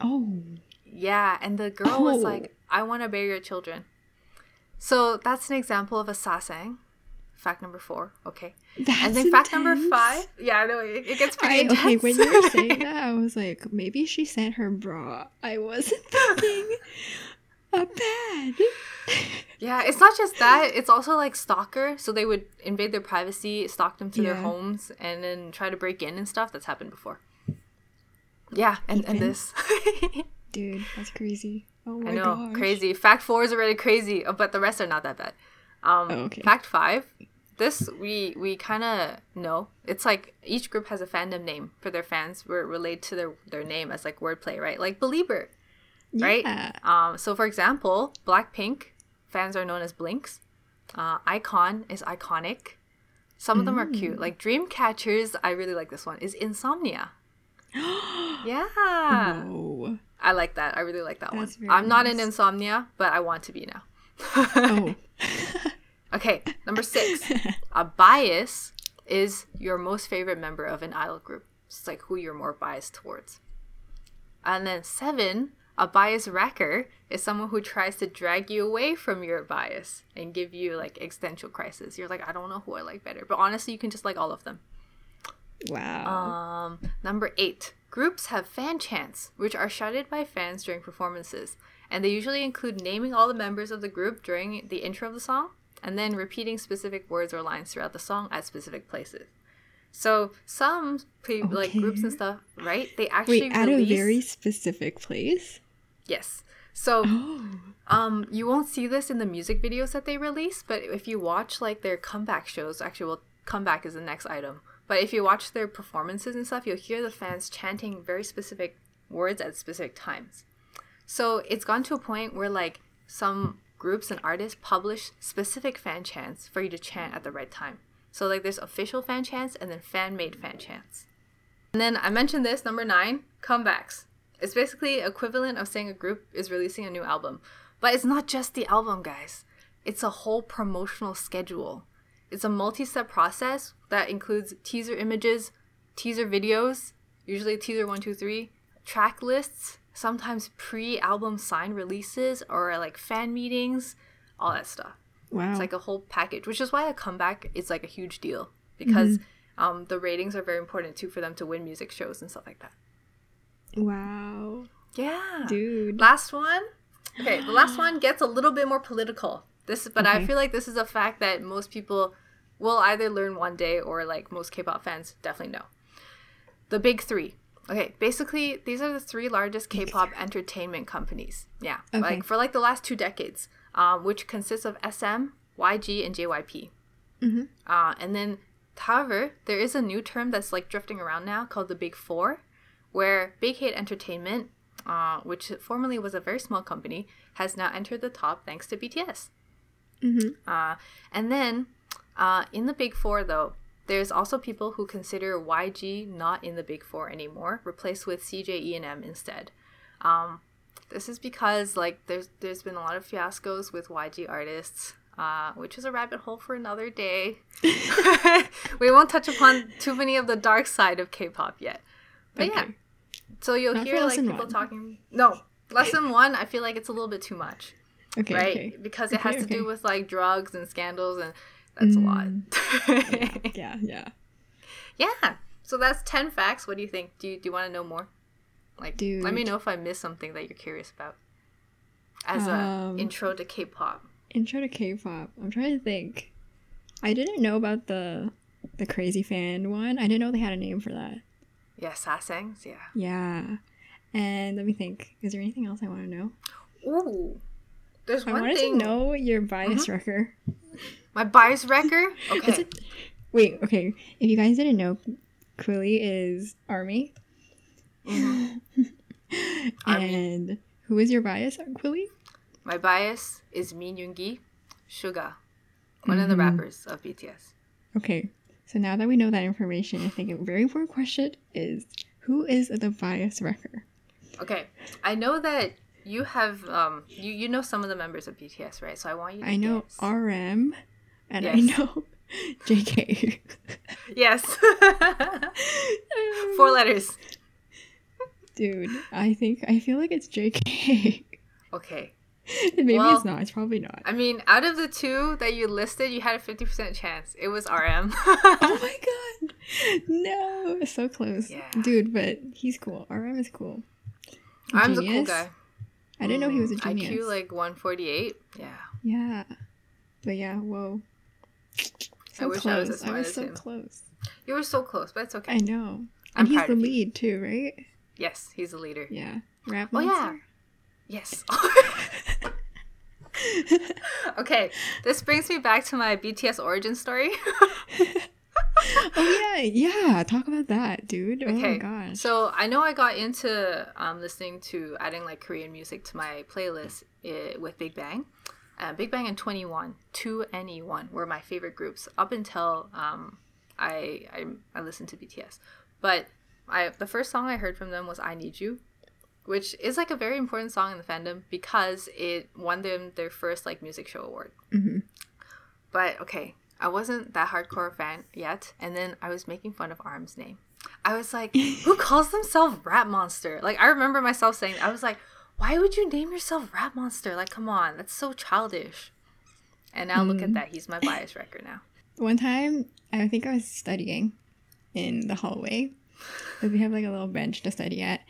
Oh. Yeah, and the girl was Oh. like, "I want to bury your children." So that's an example of a sasang. Fact number four. Okay. That's and then fact number five. Yeah, I know it, it gets pretty I, intense. okay, when you were saying that, I was like, maybe she sent her bra. I wasn't thinking a pad. Yeah, it's not just that. It's also like stalker. So they would invade their privacy, stalk them to their homes, and then try to break in and stuff. That's happened before. Yeah, and, and this. Dude, that's crazy. Oh my I know, gosh. crazy. Fact four is already crazy, uh, but the rest are not that bad. Um, Oh, okay. Fact five. This we we kind of know. It's like each group has a fandom name for their fans. Relate to their their name as like wordplay, right? Like Belieber, right? Um, so, for example, Blackpink fans are known as Blinks. Uh, iKON is iconic. Some of them are Mm. cute. Like Dreamcatchers, I really like this one. Is Insomnia. Yeah, Whoa. I like that. I really like that That's one. I'm not in. Insomnia, but I want to be now. Oh. Okay, number six. a bias is your most favorite member of an idol group. It's like who you're more biased towards. And then seven, a bias wrecker is someone who tries to drag you away from your bias and give you like existential crisis. You're like, I don't know who I like better. But honestly, you can just like all of them. Wow. Um, number eight, groups have fan chants, which are shouted by fans during performances. And they usually include naming all the members of the group during the intro of the song and then repeating specific words or lines throughout the song at specific places. So some pe- like groups and stuff, right? They actually Wait, at release a very specific place? yes. So Oh. um, you won't see this in the music videos that they release, but if you watch like their comeback shows, actually, well, comeback is the next item. But if you watch their performances and stuff, you'll hear the fans chanting very specific words at specific times. So it's gone to a point where like some groups and artists publish specific fan chants for you to chant at the right time. So like there's official fan chants and then fan made fan chants. And then I mentioned this number nine, comebacks. It's basically equivalent of saying a group is releasing a new album. But it's not just the album, guys. It's a whole promotional schedule. It's a multi-step process that includes teaser images, teaser videos, usually teaser one, two, three, track lists, sometimes pre-album sign releases or like fan meetings, all that stuff. Wow. It's like a whole package, which is why a comeback is like a huge deal because Mm-hmm. um, the ratings are very important too for them to win music shows and stuff like that. wow. Yeah. Dude. Last one. Okay, the last one gets a little bit more political. This, but I feel like this is a fact that most people will either learn one day or like most K-pop fans definitely know. The big three. Okay, basically these are the three largest K-pop entertainment companies. Yeah, Okay. like for like the last two decades, um, which consists of SM, YG, and JYP. Mhm. Uh, and then, however, there is a new term that's like drifting around now called the Big Four, where Big Hit Entertainment, uh, which formerly was a very small company, has now entered the top thanks to BTS. Mhm. Uh, and then, uh, in the Big Four, though, there's also people who consider YG not in the Big Four anymore, replaced with CJ E&M instead. Um, this is because like there's there's been a lot of fiascos with YG artists, uh, which is a rabbit hole for another day. we won't touch upon too many of the dark side of K-pop yet. But yeah, so you'll Not hear like people one. talking. No, lesson one. I feel like it's a little bit too much, Okay. right? okay. Because it Okay, has to do with like drugs and scandals, and that's a lot. Yeah, yeah. yeah. So that's ten facts. What do you think? Do you do you want to know more? Like, Dude. let me know if I missed something that you're curious about. As a Um, intro to K-pop. Intro to K-pop. I'm trying to think. I didn't know about the the crazy fan one. I didn't know they had a name for that. Yeah, sasangs. Yeah. Yeah. And let me think. Is there anything else I want to know? Ooh. There's I one wanted thing. to know your bias wrecker. My bias wrecker. Okay. it? Wait. Okay. If you guys didn't know, Quilly is Army. Mhm. Army. and who is your bias, Quilly? My bias is Min Yoongi, Suga, one of the Mhm. rappers of BTS. Okay. So now that we know that information, I think a very important question is who is the bias wrecker? Okay, I know that you have um you you know some of the members of BTS, right? So I want you to I know guess. RM and I know JK. yes. Four letters. Dude, I think I feel like it's JK. Okay. Maybe Well- it's not. It's probably not. I mean, out of the two that you listed, you had a 50% chance. It was RM. Oh my god. No, so close. Yeah. Dude, but he's cool. RM is cool. RM's a cool guy. I didn't know he was a Mm, genius. IQ like 148. Yeah. Yeah. But yeah, whoa. So wish I was close. smart was as so him. close. You were so close, but it's okay. I know. I'm And he's the of you. lead too, right? Yes, he's a leader. Yeah. Rap Oh, yeah. Yes. okay, this brings me back to my BTS origin story. oh yeah, yeah. Talk about that, dude. Oh my okay, gosh. so I know I got into um, listening to adding like Korean music to my playlist uh, with Big Bang. Uh, Big Bang and 2NE1, 2 and E1 were my favorite groups up until um, I, I I listened to BTS. But I the first song I heard from them was I Need You, which is like a very important song in the fandom because it won them their first like music show award. hmm But okay, I wasn't that hardcore fan yet, and then I was making fun of RM's name. I was like, who calls themselves Rap Monster? Like, I remember myself saying, I was like, why would you name yourself Rap Monster? Like, come on, that's so childish. And now look at that, he's my bias wrecker now. One time, I think I was studying in the hallway. We have like a little bench to study at.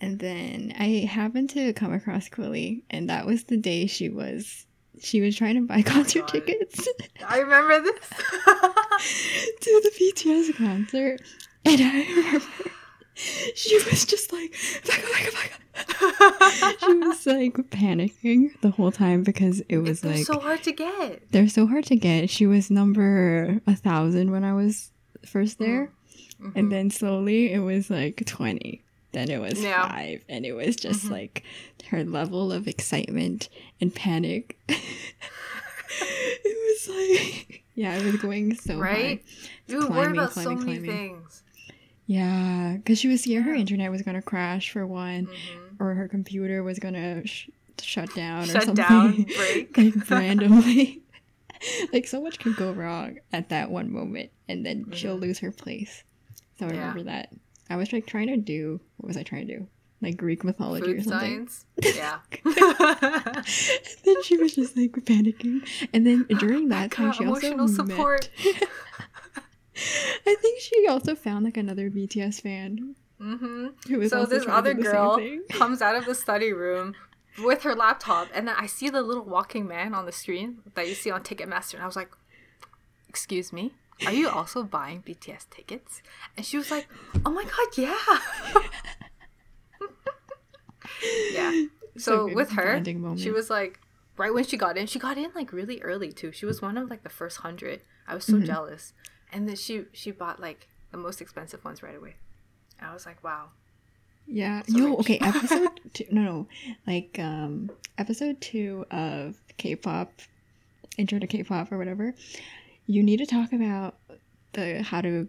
And then I happened to come across Quilly, and that was the day she was she was trying to buy oh concert God. tickets I remember this. to the BTS concert. And I remember she was just like, "Oh oh my God." she was like panicking the whole time because it was They're like so hard to get. they're so hard to get. She was number a thousand when I was first there, mm. Mhm. and then slowly it was like twenty. Then it was Yeah. five, and it was just Mhm. like her level of excitement and panic. it was like, yeah, it was going so Right? high. You would worry climbing, about so many climbing. things. Yeah, because she was scared her internet was gonna crash for one, Mhm. or her computer was gonna sh- shut down or something. down, break. like randomly. like so much could go wrong at that one moment, and then she'll Mhm. lose her place. So I Yeah. remember that. I was like trying to do what was I trying to do? Like Greek mythology or something. science? Yeah. then she was just like panicking, and then during that time she also emotional support. Met... I think she also found like another BTS fan hmm who was So this other girl comes out of the study room with her laptop, and then I see the little walking man on the screen that you see on Ticketmaster, and I was like, "Excuse me, are you also buying BTS tickets?" And she was like, "Oh my god, yeah." yeah. So a with her, she was like, right when she got in, she got in like really early too. She was one of like the first hundred. I was so Mhm. jealous, and then she she bought like the most expensive ones right away. I was like, wow. Yeah. So Yo, rich. okay, episode two no no. Like um episode two of K pop intro to K pop or whatever. You need to talk about the how to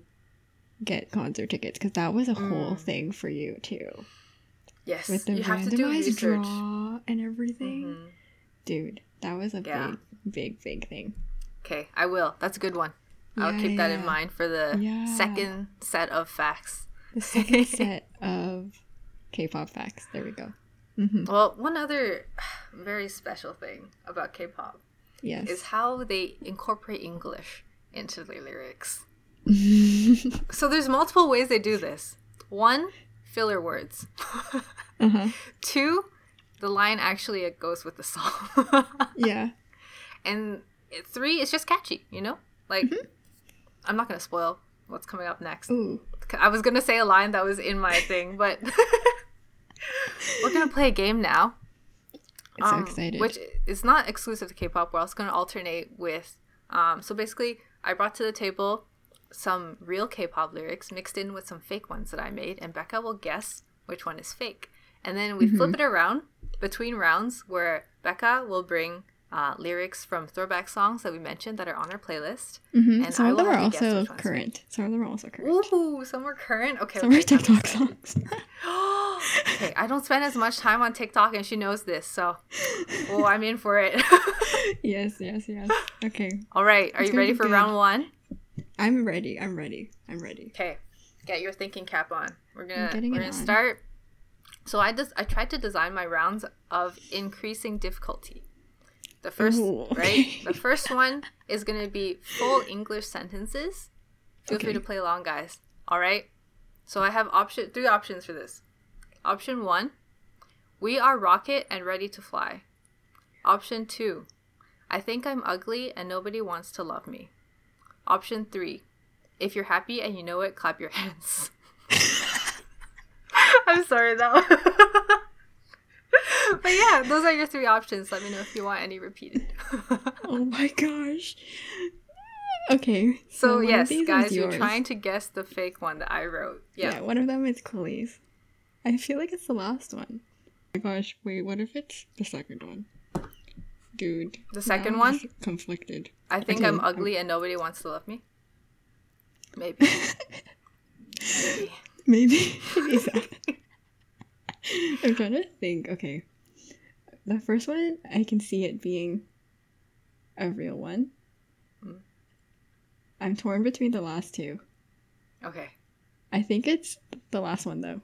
get concert tickets because that was a whole Mm. thing for you too. Yes, With the you have to do randomized draw and everything. Mhm. Dude, that was a Yeah. big, big, big thing. Okay, I will. That's a good one. I'll Yeah, keep that in yeah. mind for the second set of facts. The second set of K pop facts. There we go. hmm Well, one other very special thing about K-pop Yes. is how they incorporate English into their lyrics. So there's multiple ways they do this. One, filler words. uh-huh. Two, the line actually it goes with the song. Yeah. and three, it's just catchy, you know? Like Mm-hmm. I'm not gonna spoil what's coming up next. Ooh. I was gonna say a line that was in my thing, but we're gonna play a game now. So um, excited. Which is not exclusive to K-pop. We're also gonna alternate with. Um, so basically, I brought to the table some real K-pop lyrics mixed in with some fake ones that I made, and Becca will guess which one is fake. And then we Mm-hmm. flip it around between rounds, where Becca will bring uh, lyrics from throwback songs that we mentioned that are on our playlist. hmm And Some I of them are have you guess also current. Some of them are also current. Ooh, some are current. Okay, Some are okay, TikTok songs. okay, I don't spend as much time on TikTok, and she knows this, so oh, I'm in for it. yes, yes, yes. Okay. All right, are It's you ready for good. round one? I'm ready. I'm ready. I'm ready. Okay, get your thinking cap on. We're gonna we're gonna on. start. So I just I tried to design my rounds of increasing difficulty. The first Ooh, right, the first one is gonna be full English sentences. Feel free to play along, guys. All right. So I have option three options for this. Option one, we are rocket and ready to fly. Option two, I think I'm ugly and nobody wants to love me. Option three, if you're happy and you know it, clap your hands. I'm sorry though. but yeah, those are your three options. Let me know if you want any repeated. Oh my gosh. Okay. so one of yes, guys, you're trying to guess the fake one that I wrote. Yeah. Yeah. one of them is Chloe's. I feel like it's the last one. Oh my gosh, wait, what if it's the second one? Dude. The second I'm one? Conflicted. I think I'm I'm- ugly and nobody wants to love me. Maybe. Maybe. Maybe. I'm trying to think. Okay. The first one, I can see it being a real one. Mm. I'm torn between the last two. Okay. I think it's the last one though.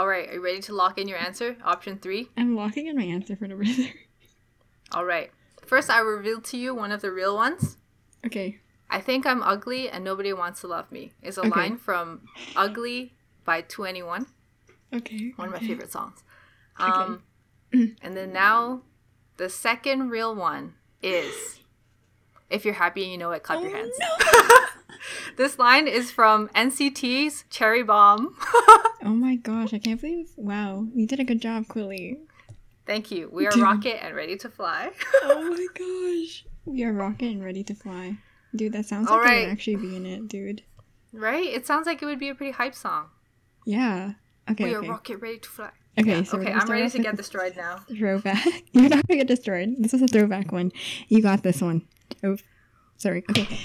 All right, are you ready to lock in your answer? Option three. I'm locking in my answer for number three. All right. First, I reveal to you one of the real ones. Okay. I think I'm ugly and nobody wants to love me. Is a Okay. line from "Ugly" by 2NE1, Okay. one of my favorite songs. Okay. Um, and then now, the second real one is "If you're happy and you know it, clap your hands." Oh, This line is from NCT's "Cherry Bomb." oh my gosh, I can't believe. Wow, you did a good job, Quilly. Thank you. We are Dude. rocket and ready to fly. Oh my gosh. We are rocket and ready to fly. Dude, that sounds All like it right. would actually be in it, dude. right? It sounds like it would be a pretty hype song. Yeah. Okay. we okay. are rocket ready to fly. Okay, Yeah, so okay, I'm ready to get destroyed now. Throwback. You're not gonna get destroyed. This is a throwback one. You got this one. Oh, sorry. Okay.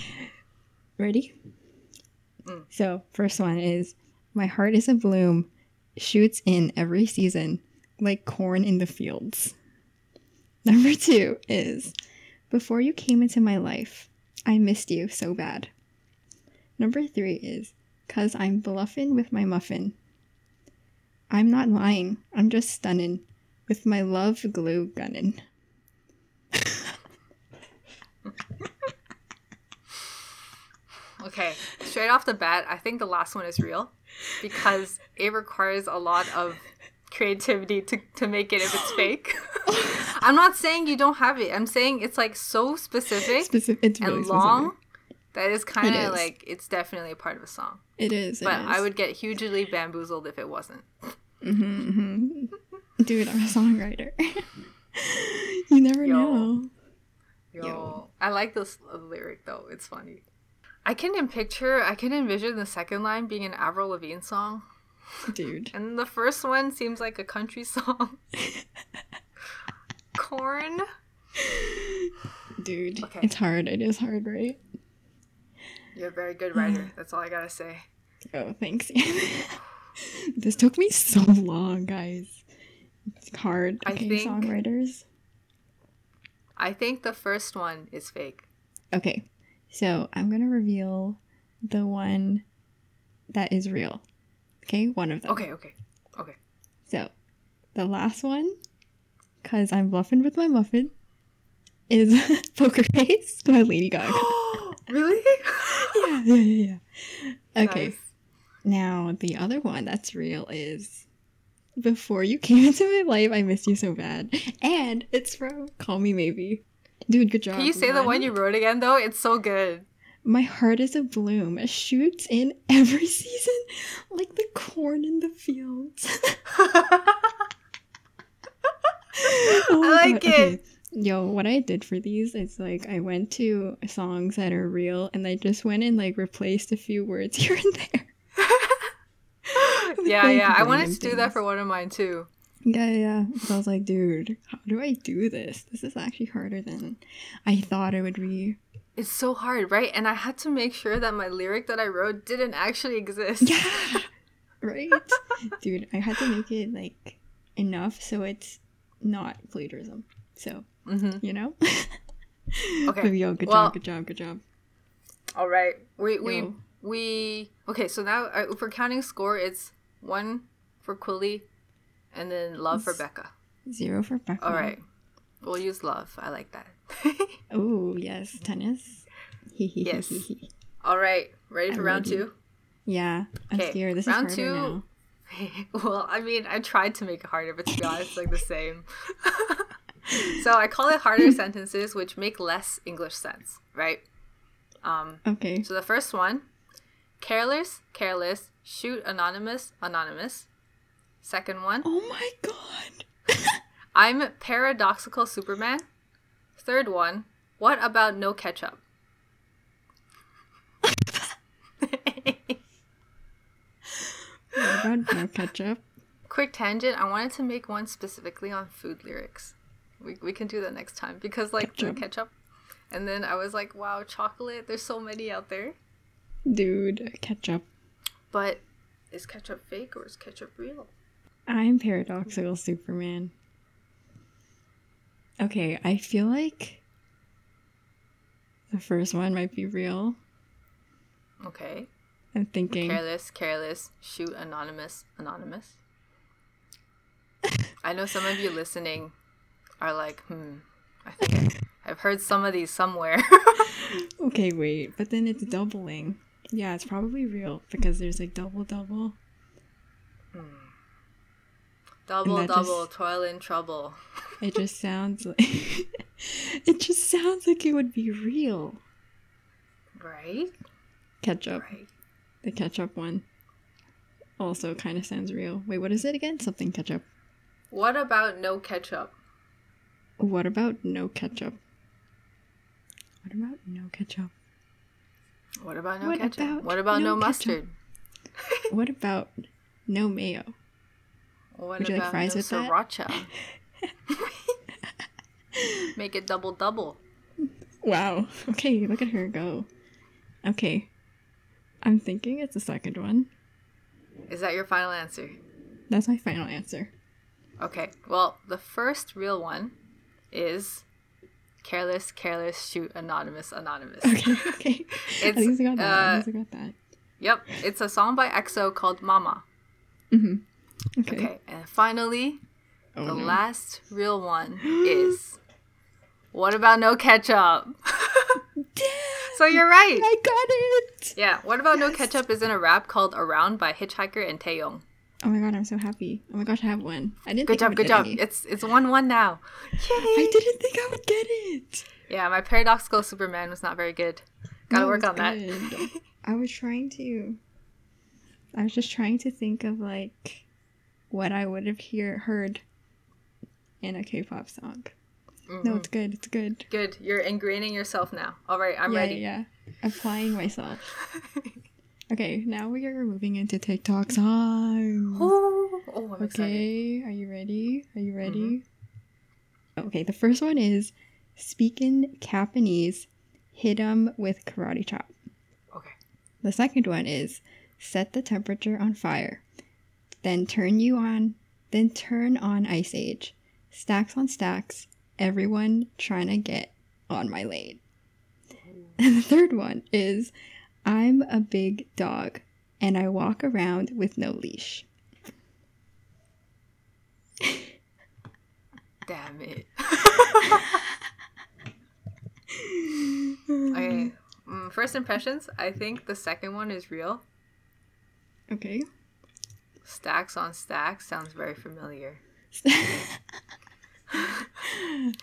Ready? Mm. So, first one is My heart is a bloom, shoots in every season, like corn in the fields. Number two is Before you came into my life, I missed you so bad. Number three is Cause I'm bluffin' with my muffin. I'm not lying, I'm just stunnin' with my love glue gunnin'. Okay, straight off the bat, I think the last one is real because it requires a lot of creativity to, to make it if it's fake. I'm not saying you don't have it. I'm saying it's like so specific Specific, it's really and long specific. that is kind of like it's definitely a part of a song. It is. it But I would get hugely bamboozled if it wasn't. Mhm, mhm. Dude, I'm a songwriter. you never Yo. know. Yo, Yo. I like this lyric though. It's funny. I can picture, I can envision the second line being an Avril Lavigne song, Dude. and the first one seems like a country song. Corn. Dude. Okay. It's hard. It is hard, right? You're a very good writer. That's all I gotta say. Oh, thanks. this took me so long, guys. It's hard. I think- songwriters. I think the first one is fake. Okay, so I'm gonna reveal the one that is real. Okay, one of them. Okay, okay, okay. So, the last one, because I'm bluffing with my muffin, is Poker Face by Lady Gaga. really? yeah, yeah, yeah, yeah. Okay, Nice. now the other one that's real is Before You Came Into My Life, I Missed You So Bad. And it's from Call Me Maybe. Dude, good job. Can you say the one you wrote again though? It's so good. My heart is a bloom, It shoots in every season like the corn in the fields. Oh I like oh it. Yo, what I did for these is like I went to songs that are real and I just went and like replaced a few words here and there. yeah, yeah. I wanted to do that for one of mine too. Yeah, yeah. So I was like, dude, how do I do this? This is actually harder than I thought it would be. It's so hard, right? And I had to make sure that my lyric that I wrote didn't actually exist. Yeah. right? Dude, I had to make it like enough so it's not plagiarism. So, hmm you know? Okay, But yo, good well- job, good job, good job. All right. We we Yo. we okay. So now uh, we're counting score, it's one for Quilly, and then love for Becca. Zero for Becca. All right. We'll use love. I like that. Oh, yes, tennis. Yes. All right. Ready for I'm round ready. two? yeah, I'm Okay, scared. This round is two. well, I mean, I tried to make it harder, but to be honest, it's like the same. so I call it harder sentences, which make less English sense, right? Um, Okay. so the first one, careless, careless, shoot anonymous, anonymous. Second one, Oh my god. I'm paradoxical Superman. Third one, what about no ketchup? what about no ketchup? Quick tangent, I wanted to make one specifically on food lyrics. We, we can do that next time because, like, Ketchup. the ketchup. And then I was like, wow, chocolate, there's so many out there. Dude, ketchup. But is ketchup fake or is ketchup real? I'm paradoxical Superman. Okay, I feel like the first one might be real. Okay. I'm thinking. Careless, careless, shoot anonymous, anonymous. I know some of you listening are like, hmm, I think I've heard some of these somewhere. Okay, wait, but then it's doubling. Yeah, it's probably real because there's like double double. Double, double, just- toil in trouble. It just sounds like it just sounds like it would be real. Right? Ketchup, Right. the ketchup one, also kind of sounds real. Wait, what is it again? Something ketchup. What about no ketchup? What about no ketchup? What about no ketchup? What about no What ketchup? about what about no no, mustard? What about no mayo? What Would you like about fries with sriracha? Make it double double. Wow. Okay, look at her go. Okay. I'm thinking it's the second one. Is that your final answer? That's my final answer. Okay. Well, the first real one is careless, careless, shoot anonymous, anonymous. Okay, okay. It's, At least I got that. At uh, least I got that. Yep. It's a song by EXO called Mama. Mm-hmm. Okay. Okay. And finally, Oh, the no. last real one is what about no ketchup? Damn! so you're right. I got it! Yeah. What about no Yes. ketchup is in a rap called Around by Hitchhiker and Taeyong. Oh my god, I'm so happy. Oh my gosh, I have one. I didn't Good think job, would good job. any. It's it's one one now. Yay! I didn't think I would get it. Yeah, my paradoxical Superman was not very good. Gotta No, work it's on that. good. I was trying to. I was just trying to think of like what I would have hear heard in a K-pop song. No, Mhm. it's good. It's good. Good. You're ingraining yourself now. All right, I'm yeah, ready. Yeah, yeah. Applying myself. Okay, now we are moving into TikTok songs. oh, oh, I'm excited. Okay, are you ready? Are you ready? Mm-hmm. Okay, the first one is speaking Japanese, hit 'em with karate chop. Okay. The second one is set the temperature on fire, then turn you on, then turn on Ice Age. Stacks on stacks, everyone trying to get on my lane. And the third one is I'm a big dog and I walk around with no leash. Damn it. okay. Mm, first impressions. I think the second one is real. Okay. Stacks on stacks sounds very familiar.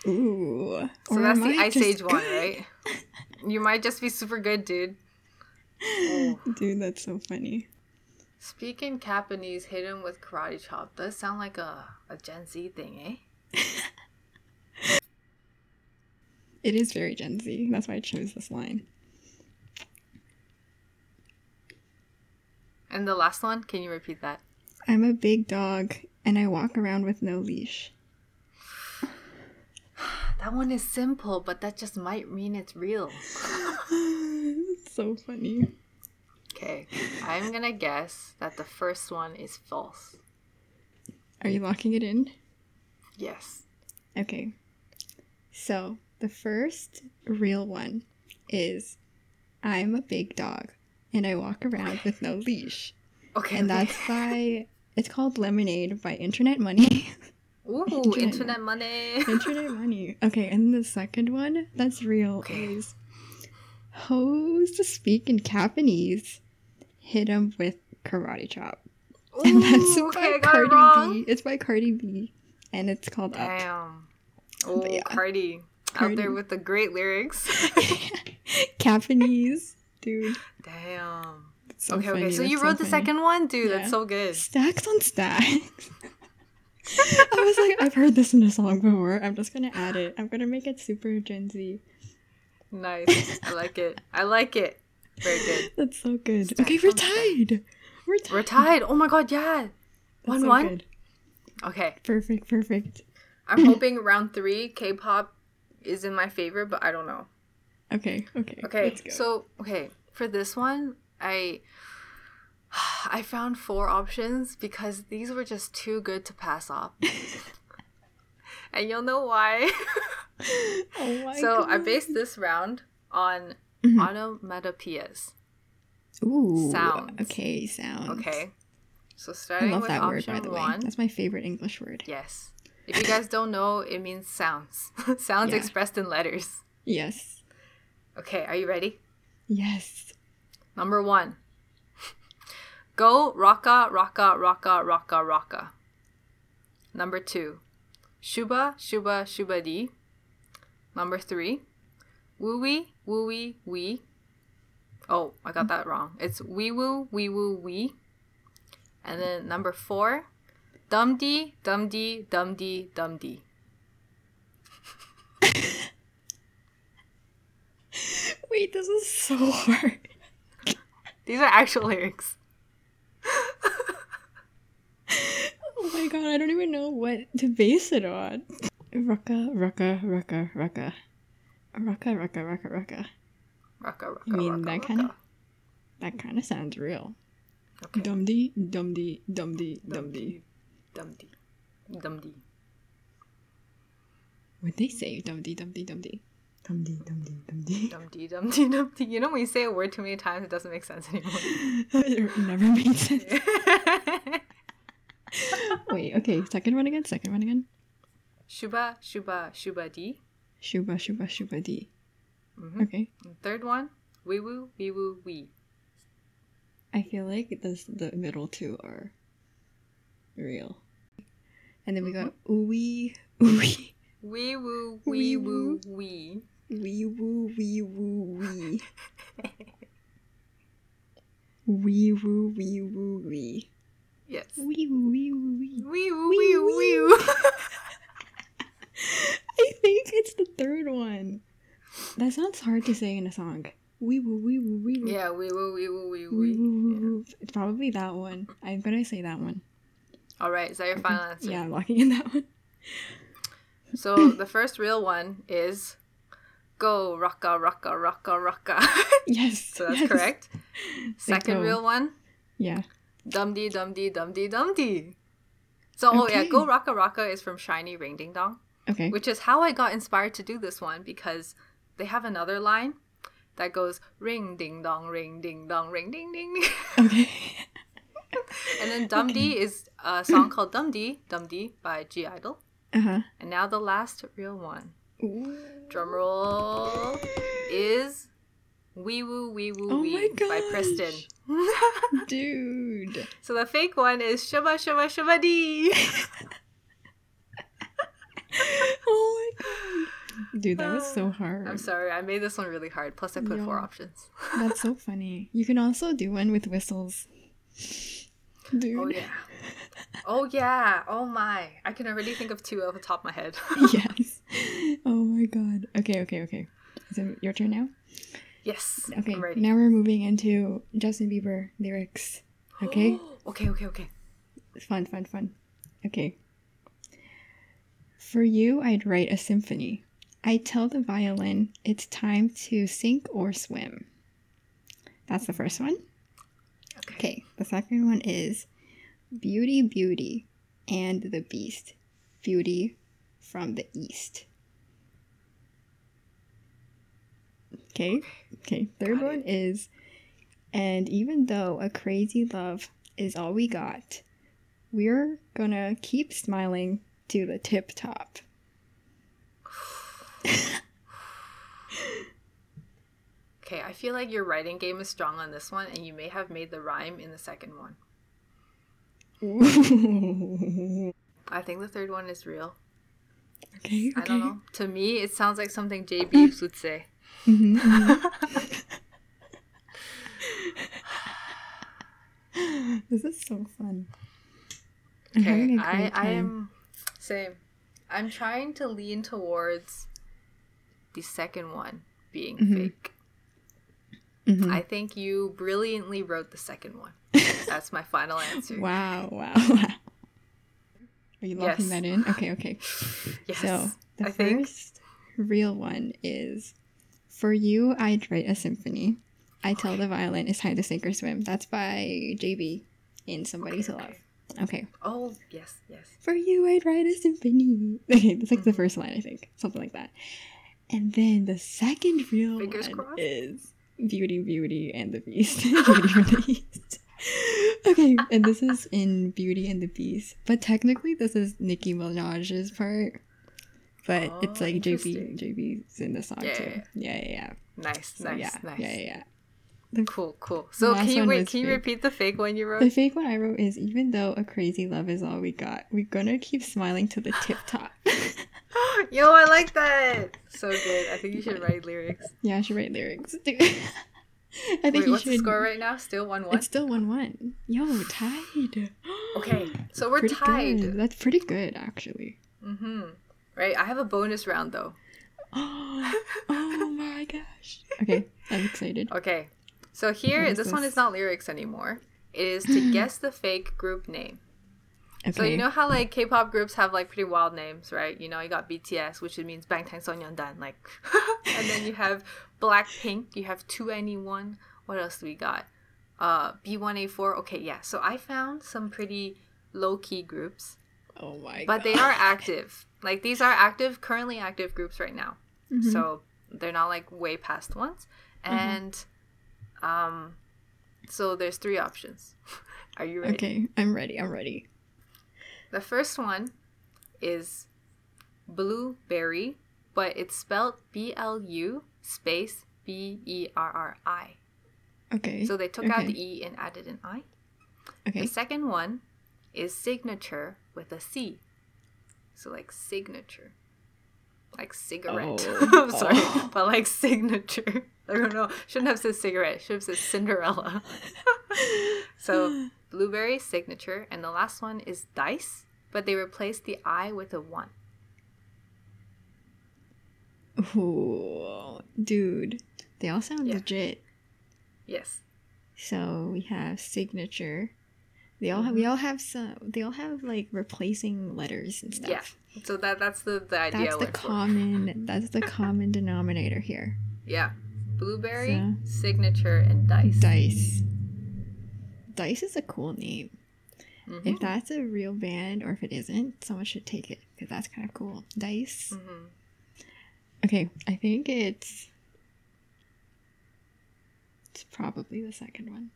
Ooh. So Or that's the Ice Age one, right? You might just be super good, dude. Oh. Dude, that's so funny. Speaking Japanese, hit him with karate chop does sound like a, a Gen Z thing, eh? It is very Gen Z. That's why I chose this line. And the last one, can you repeat that? I'm a big dog and I walk around with no leash. That one is simple, but that just might mean it's real. it's so funny. Okay, I'm gonna guess that the first one is false. Are you locking it in? Yes. Okay. So, the first real one is I'm a big dog and I walk around with no leash. Okay. And okay. that's by, it's called Lemonade by Internet Money. Ooh, Internet internet money. Internet Money. Okay, and the second one that's real Okay. is Hoes to speak in Japanese. Hit 'em with karate chop. And that's Ooh, by okay, I it Cardi. B. It's by Cardi B. And it's called Up. Damn. Oh, yeah. Cardi. Out there with the great lyrics. Japanese. Dude. Damn. It's so okay, funny, okay. So that's you wrote the second one? Dude, Yeah. that's so good. Stacks on stacks. I was like, I've heard this in a song before. I'm just gonna add it. I'm gonna make it super Gen Z. Nice. I like it. I like it. Very good. That's so good. Stacks okay, we're on tied. We're tied. We're tied. Oh my god, yeah. That's One so one. good. Okay. Perfect, perfect. I'm hoping round three K-pop is in my favor, but I don't know. Okay, okay. Okay, let's go. so okay for this one, I I found four options because these were just too good to pass up, and you'll know why. oh my so I based this round on Mhm. onomatopoeias. Ooh. Sounds. Okay, sounds. Okay. So I starting love with that word, option by the way. one. That's my favorite English word. Yes. If you guys don't know, it means sounds. sounds Yeah. expressed in letters. Yes. Okay, are you ready? Yes. Number one. Go rocka rocka rocka rocka rocka. Number two. Shuba shuba shuba di. Number three. Wooey wooey wee. Oh, I got that wrong. It's wee woo wee woo wee. And then number four. Dum dee dum dee dum dee dum dee. Wait, this is so hard. These are actual lyrics. Oh my god, I don't even know what to base it on. Rucka, rucka, rucka, rucka. Rucka, rucka, rucka, rucka. Rocka rocka I mean, rocka, that kind of that kind of sounds real. Okay. Dumdy, dumdy, dumdy, dumdy. Dum dee. Dum. What they say? Dumdy, dumdy, dumdy. Dumdy, dumdy. Dum dee dum dee dum dee. You know when you say a word too many times, it doesn't make sense anymore. it never makes sense. Wait, okay, second one again, second one again. Shuba shuba shuba dee. Shuba, shuba, shuba dee. Mhm. Okay. And Third one. Wee woo wee woo wee. I feel like this, the middle two are real. And then we got ooey, ooey, Wee woo Wee wee woo. woo wee. Wee woo, wee woo, wee. Wee woo, wee woo, wee. Yes. Wee woo, wee woo, wee. Wee woo Wee woo. wee woo. I think it's the third one. That sounds hard to say in a song. Wee woo, wee woo, wee woo. Yeah, wee woo wee woo wee woo, woo. It's probably that one. I'm gonna say that one. All right, is that your final answer? Yeah, I'm locking in that one. So the first real one is go rocka rocka rocka rocka. Yes. so that's yes. correct. Second real one, Yeah. dum dee dum dee dum dee dum dee. So oh yeah, go rocka rocka is from SHINee Ring Ding Dong, Okay. which is how I got inspired to do this one because they have another line that goes ring ding dong ring ding dong ring ding ding. ding. Okay. and then Dum Dee is a song called Dum Dee Dum Dee by (G)I-DLE. Uh huh. And now the last real one. Drum roll is Wee Woo Wee Woo Oh Wee by PRISTIN. Dude. so the fake one is Shuba Shuba Shuba Dee. Oh my god. Dude, that was so hard. I'm sorry, I made this one really hard. Plus, I put four options. That's so funny. You can also do one with whistles. Dude. Oh yeah. Oh yeah. Oh my. I can already think of two off the top of my head. yes. Oh my god. Okay, okay, okay. Is it your turn now? yes. Okay. Now we're moving into Justin Bieber lyrics. Okay? okay. Okay. Okay. fun, fun, fun. Okay. For you, I'd write a symphony. I'd tell the violin it's time to sink or swim. That's the first one. Okay. Okay, the second one is Beauty, Beauty, and the Beast. Beauty from the East. Okay, okay. Third Got one is And even though a crazy love is all we got, we're gonna keep smiling to the tip top. Okay. I feel like your writing game is strong on this one, and you may have made the rhyme in the second one. I think the third one is real. Okay, okay. I don't know. To me, it sounds like something J. Beebs would say. Mhm, mhm. this is so fun. Okay, I, I am same. I'm trying to lean towards the second one being Mhm. fake. Mhm. I think you brilliantly wrote the second one. That's my final answer. Wow, wow, wow. Are you locking Yes. that in? Okay, okay. Yes. So the I think first real one is For You I'd Write a Symphony. I tell the violin it's time to sink or swim. That's by JB in Somebody Okay, to okay. Love. Okay. Oh yes, yes. For you I'd write a symphony. Okay, that's like the Mhm. first line, I think. Something like that. And then the second real Fingers one crossed. is Beauty, Beauty, and the Beast. Beauty and the Beast. okay, and this is in Beauty and the Beast, but technically this is Nicki Minaj's part. But Oh, it's like JB. JB's in the song Yeah, too. yeah, Yeah, yeah. Nice, So, nice, yeah, nice. yeah, yeah, yeah. Cool, cool. So can you wait? Can you fake. repeat the fake one you wrote? The fake one I wrote is even though a crazy love is all we got, we're gonna keep smiling to the tip top. Yo, I like that. So good. I think you should write lyrics. yeah, I should write lyrics. I think Wait, you what's should. the score right now? Still one one. It's still one one. Yo, tied. Okay, so we're Pretty tied. good. That's pretty good, actually. Mm-hmm. Right. I have a bonus round though. Oh, oh my gosh. Okay, I'm excited. Okay. So here, What is this, one is not lyrics anymore. It is to guess the fake group name. Okay. So you know how like K-pop groups have like pretty wild names, right? You know, you got BTS, which means Bangtan Sonyeondan, like, and then you have Blackpink. You have 2NE1. What else do we got? Uh, B1A4. Okay, yeah. So I found some pretty low-key groups, Oh my but they are active. Like these are active, currently active groups right now. Mhm. So they're not like way past ones. And um, so there's three options. Are you ready? Okay, I'm ready. I'm ready. The first one is blueberry, but it's spelled B L U space B E R R I. Okay. So they took out the E and added an I. okay. The second one is signature with a C. So like signature. Like cigarette. Oh. I'm sorry. Oh. But like signature. I don't know. Shouldn't have said cigarette. Should have said Cinderella. so blueberry signature. And the last one is dice. But they replaced the I with a one. Ooh, dude, they all sound Yeah. legit. Yes. So we have signature. They all have. We all have some. They all have like replacing letters and stuff. Yeah. So that that's the, the idea That's the common. That's the common denominator here. Yeah. Blueberry, So- signature, and dice. Dice. Dice is a cool name. Mhm. If that's a real band or if it isn't, someone should take it because that's kind of cool. Dice. Mhm. Okay, I think it's it's probably the second one.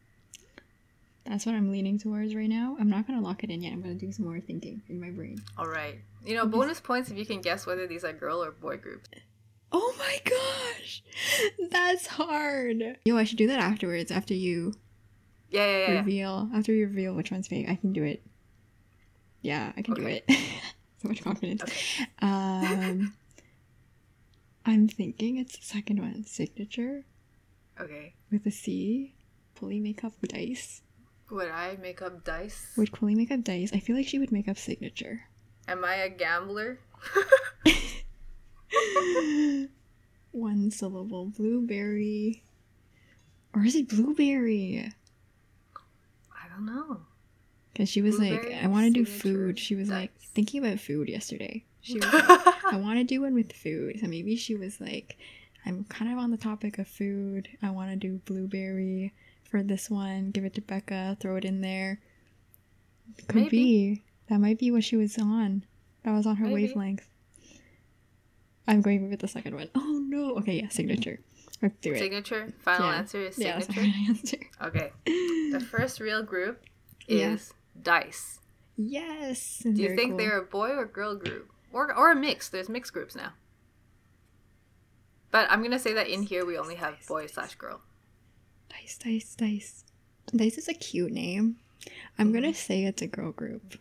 That's what I'm leaning towards right now. I'm not gonna lock it in yet. I'm gonna do some more thinking in my brain. All right. You know, bonus points if you can guess whether these are girl or boy groups. Oh my gosh, that's hard. Yo, I should do that afterwards. After you Yeah, yeah, yeah. yeah. reveal, after you reveal which one's fake, I can do it. Yeah, I can Okay. do it. so much confidence. Um, I'm thinking it's the second one, signature Okay. with a C. Quilly makeup dice. Would I make up dice? Would Quilly make up dice? I feel like she would make up signature. Am I a gambler? One syllable. Blueberry. Or is it blueberry? I don't know. Because she was Blueberry, like, I want to do food. She was like thinking about food yesterday. She was like, I want to do one with food. So maybe she was like, I'm kind of on the topic of food. I want to do blueberry for this one. Give it to Becca. Throw it in there. Could Maybe. be. That might be what she was on. That was on her Maybe. wavelength. I'm going with the second one. Oh no. Okay, yeah, signature. Let's do it. signature? Final Yeah. answer is Yeah, signature? my answer. Okay. The first real group Yeah. is dice. Yes. Do you think they're a boy or girl group? Or, or a mix? There's mixed groups now. But I'm gonna say that in here we only have boy slash girl. Dice, dice, dice. Dice is a cute name. I'm gonna mm. say it's a girl group.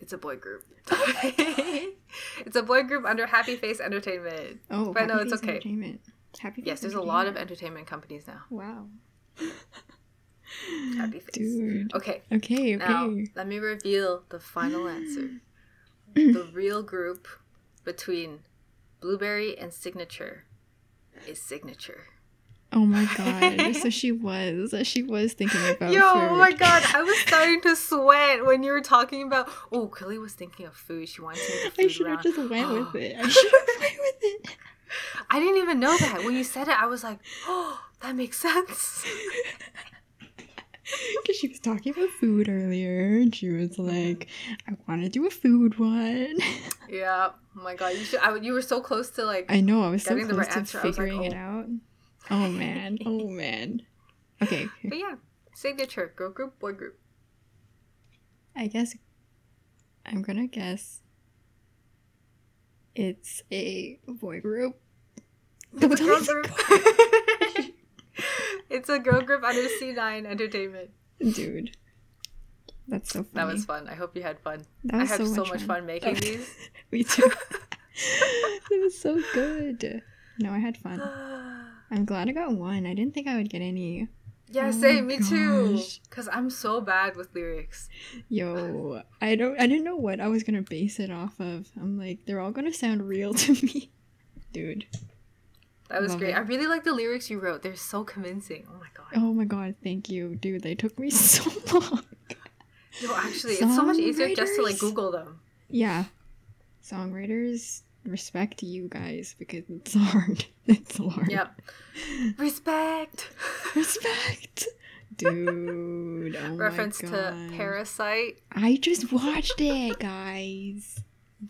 It's a boy group. it's a boy group under Happy Face Entertainment. Oh, But no, Happy it's Face okay. Entertainment. Happy Yes, Face there's a lot of Entertainment. entertainment companies now. Wow. Happy Face. Dude. Okay, Okay, okay. now let me reveal the final answer. The real group between Blueberry and Signature is Signature. Oh my god. so she was. She was thinking about Yo, food. oh my god, I was starting to sweat when you were talking about. Oh, Quilly was thinking of food. She wanted to food I should have just went with it. I should have went with it. I didn't even know that. When you said it, I was like, oh, that makes sense. Because she was talking about food earlier, and she was mm-hmm. like, "I want to do a food one." yeah. Oh my god, you should. I, you were so close to like. I know. I was so the close right to answer, was like, figuring it oh. out. Oh man. Oh man. Okay. But yeah, signature girl group, boy group. I guess I'm gonna guess it's a boy group. It's a girl group. It's a girl group under C9 Entertainment. Dude. That's so funny. That was fun. I hope you had fun. That I had so, so much fun making That- these. Me too. it was so good. No, I had fun. I'm glad I got one. I didn't think I would get any. yeah, Oh same. Me too. Cause I'm so bad with lyrics. Yo, I don't. I didn't know what I was gonna base it off of. I'm like, they're all gonna sound real to me, dude. That was Love great. it. I really like the lyrics you wrote. They're so convincing. Oh my god. Oh my god, thank you, dude. They took me so long. Yo, actually, it's so much easier just to like Google them. Yeah, songwriters respect you guys because it's hard. It's hard. Yep. Respect. Respect, dude. Oh Reference to Parasite. I just watched it, guys.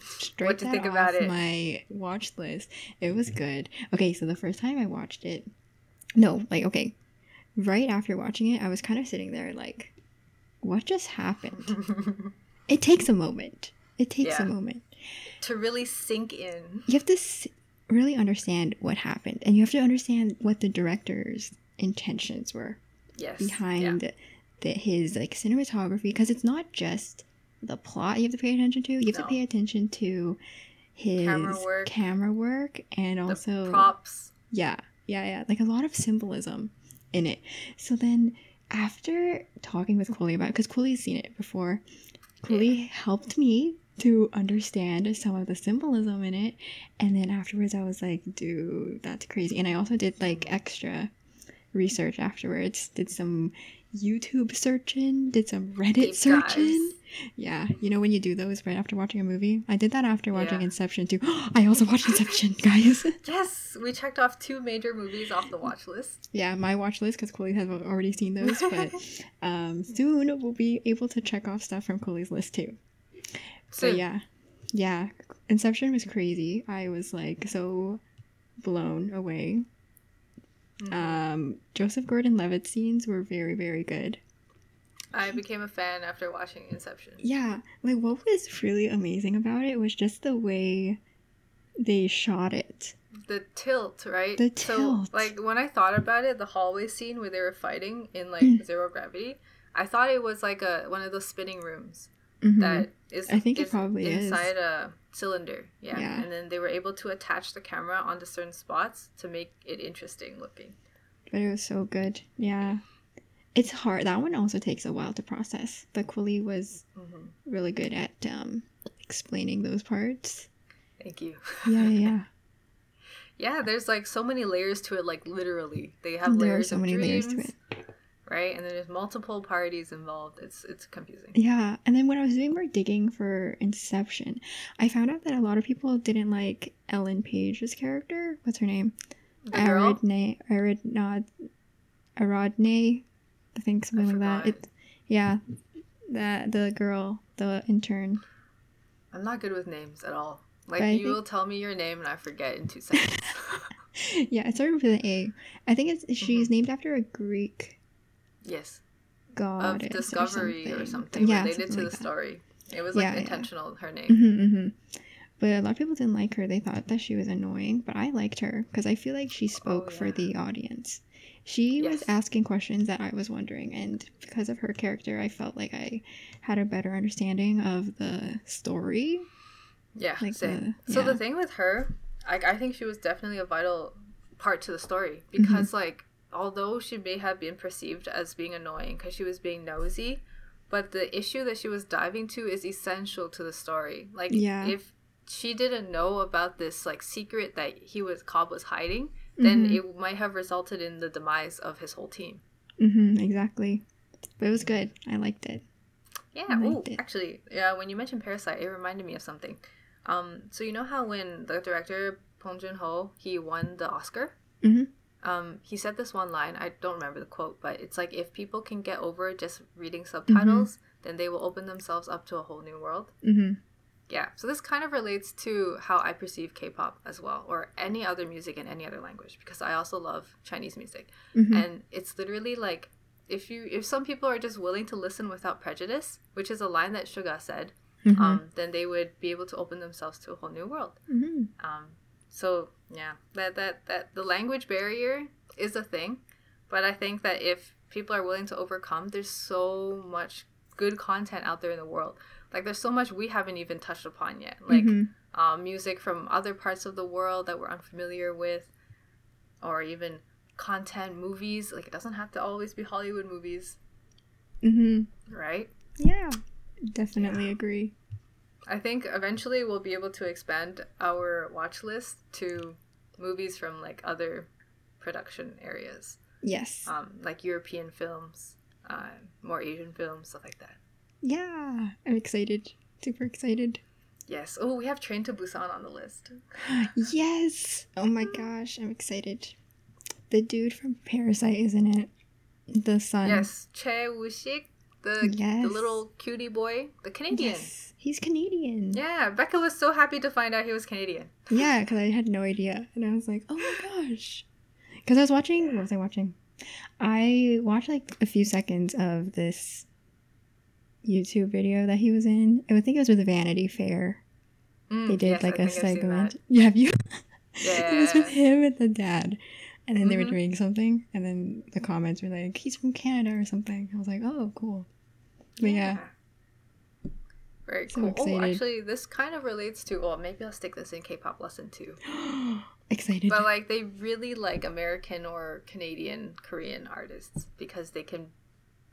Straight What'd you think about it? My watch list. It was mm-hmm. good. Okay, so the first time I watched it, no, like okay, right after watching it, I was kind of sitting there like, what just happened? It takes a moment. It takes a moment. to really sink in. You have to s- really understand what happened, and you have to understand what the director's intentions were Yes. behind Yeah. the, his like cinematography because it's not just the plot you have to pay attention to you have No. to pay attention to his Camera work. camera work and The also props. yeah yeah yeah like a lot of symbolism in it so then after talking with Quilly about because Quilly's seen it before Quilly helped me to understand some of the symbolism in it and then afterwards I was like dude that's crazy and I also did like extra research afterwards did some YouTube searching did some Reddit Deep searching dives. yeah you know when you do those right after watching a movie I did that after watching Yeah. Inception too I also watched Inception guys Yes, we checked off two major movies off the watch list. yeah, my watch list because Quilly has already seen those, but um, soon we'll be able to check off stuff from Quilly's list too. So yeah, yeah, Inception was crazy. I was like so blown away. Mhm. Um, Joseph Gordon-Levitt scenes were very very good. I became a fan after watching Inception. Yeah, like what was really amazing about it was just the way they shot it. The tilt, right? The So, tilt. like, when I thought about it, the hallway scene where they were fighting in, like, Mm. zero gravity, I thought it was, like, a one of those spinning rooms Mhm. that is I think it is probably is. inside a cylinder. Yeah. Yeah. And then they were able to attach the camera onto certain spots to make it interesting looking. but it was so good. Yeah. It's hard. That one also takes a while to process, but Quilly was hmm really good at um, explaining those parts. Thank you. Yeah, yeah, yeah. There's like so many layers to it. Like literally, they have There are layers so of many layers to dreams, right? And then there's multiple parties involved. It's it's confusing. Yeah, and then when I was doing more digging for Inception, I found out that a lot of people didn't like Ellen Page's character. What's her name? The girl, Aridne, Aridnod, I think something like that. It, yeah, that the girl, the intern. I'm not good with names at all. Like you think- will tell me your name and I forget in two seconds. yeah, it started with an A. I think it's mm-hmm. she's named after a Greek yes, God of discovery or or something, something Yeah, related something to like the that. story. It was like Yeah, yeah. intentional. Her name. hmm hmm But a lot of people didn't like her. They thought that she was annoying, but I liked her because I feel like she spoke for Oh, yeah. the audience. She was asking questions that I was wondering, and because of her character, I felt like I had a better understanding of the story. Yeah, Like same. the- So the thing with her, I, I think she was definitely a vital part to the story Mm-hmm. because, like, although she may have been perceived as being annoying because she was being nosy, but the issue that she was diving to is essential to the story. Like, Yeah. if she didn't know about this like secret that he was Cobb was hiding, then Mhm. it might have resulted in the demise of his whole team. Mm-hmm, exactly. But it was good. I liked it. Yeah. Oh, actually, yeah. When you mentioned Parasite, it reminded me of something. Um, so you know how when the director Bong Joon Ho he won the Oscar, Mhm. Um, he said this one line. I don't remember the quote, but it's like if people can get over just reading subtitles, then they will open themselves up to a whole new world. hmm yeah, so this kind of relates to how I perceive K-pop as well, or any other music in any other language, because I also love Chinese music, Mhm. and it's literally like if you if some people are just willing to listen without prejudice, which is a line that Suga said, Mhm. um, then they would be able to open themselves to a whole new world. Mhm. Um, so yeah, that that that the language barrier is a thing, but I think that if people are willing to overcome, there's so much good content out there in the world. Like there's so much we haven't even touched upon yet. Like Mhm. um, music from other parts of the world that we're unfamiliar with, or even content movies. Like it doesn't have to always be Hollywood movies, Mhm. right? Yeah. Definitely agree. I think eventually we'll be able to expand our watch list to movies from like other production areas, Yes. um, like European films, uh, more Asian films, stuff like that. Yeah. I'm excited. Super excited. Yes. Oh, we have Train to Busan on the list. yes. Oh my gosh, I'm excited. The dude from Parasite isn't it. The son. yes, Choi Woo-shik, the Yes. the little cutie boy, the Canadian. Yes. He's Canadian. Yeah, Becca was so happy to find out he was Canadian. Yeah, because I had no idea. And I was like, oh my gosh. Because I was watching, what was I watching? I watched like a few seconds of this YouTube video that he was in. I think it was with Vanity Fair. Mm, They did yes, like a I've seen segment. Yeah, have you? Yeah. it was with him and the dad. And then they were Mhm. doing something. And then the comments were like, he's from Canada or something. I was like, oh, cool. But yeah. Very So cool. Oh, actually, this kind of relates to. Well, maybe I'll stick this in K-pop lesson too. excited. But like, they really like American or Canadian, Korean artists because they can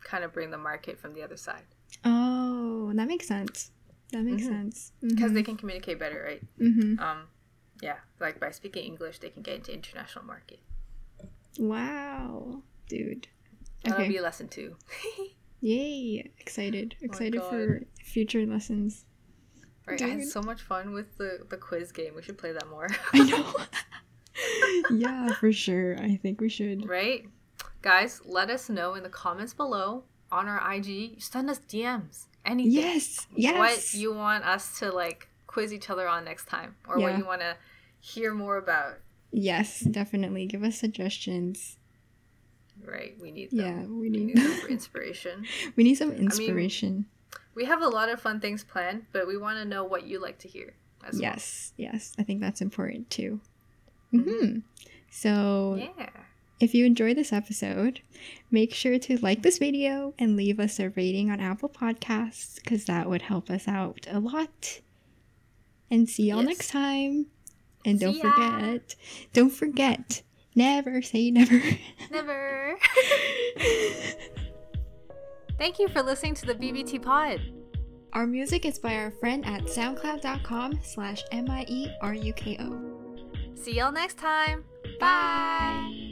kind of bring the market from the other side oh, that makes sense. That makes Mhm. sense. because they can communicate better, right? hmm Um, yeah, like by speaking English, they can get into international market. Wow, dude. That'll Okay. be lesson two. Yay! Excited. Oh my Excited for future lessons. right, I had so much fun with the the quiz game. We should play that more. I know. yeah, for sure. I think we should. right, guys? Let us know in the comments below on our IG. Send us DMs. Anything. Yes. Yes. what you want us to like quiz each other on next time or what you want to hear more about Yes, definitely. Give us suggestions. Right we need them. Yeah, we we need. need inspiration we need some inspiration. we have a lot of fun things planned but we want to know what you like to hear as yes. Yes. I think that's important too. Mhm. hmm So, yeah if you enjoyed this episode, make sure to like this video and leave us a rating on Apple Podcasts because that would help us out a lot. And see y'all Yes. next time. And don't ya. forget, don't forget, never say never. never. Thank you for listening to the bbt pod. Our music is by our friend at soundcloud.com slash M-I-E-R-U-K-O. see y'all next time. Bye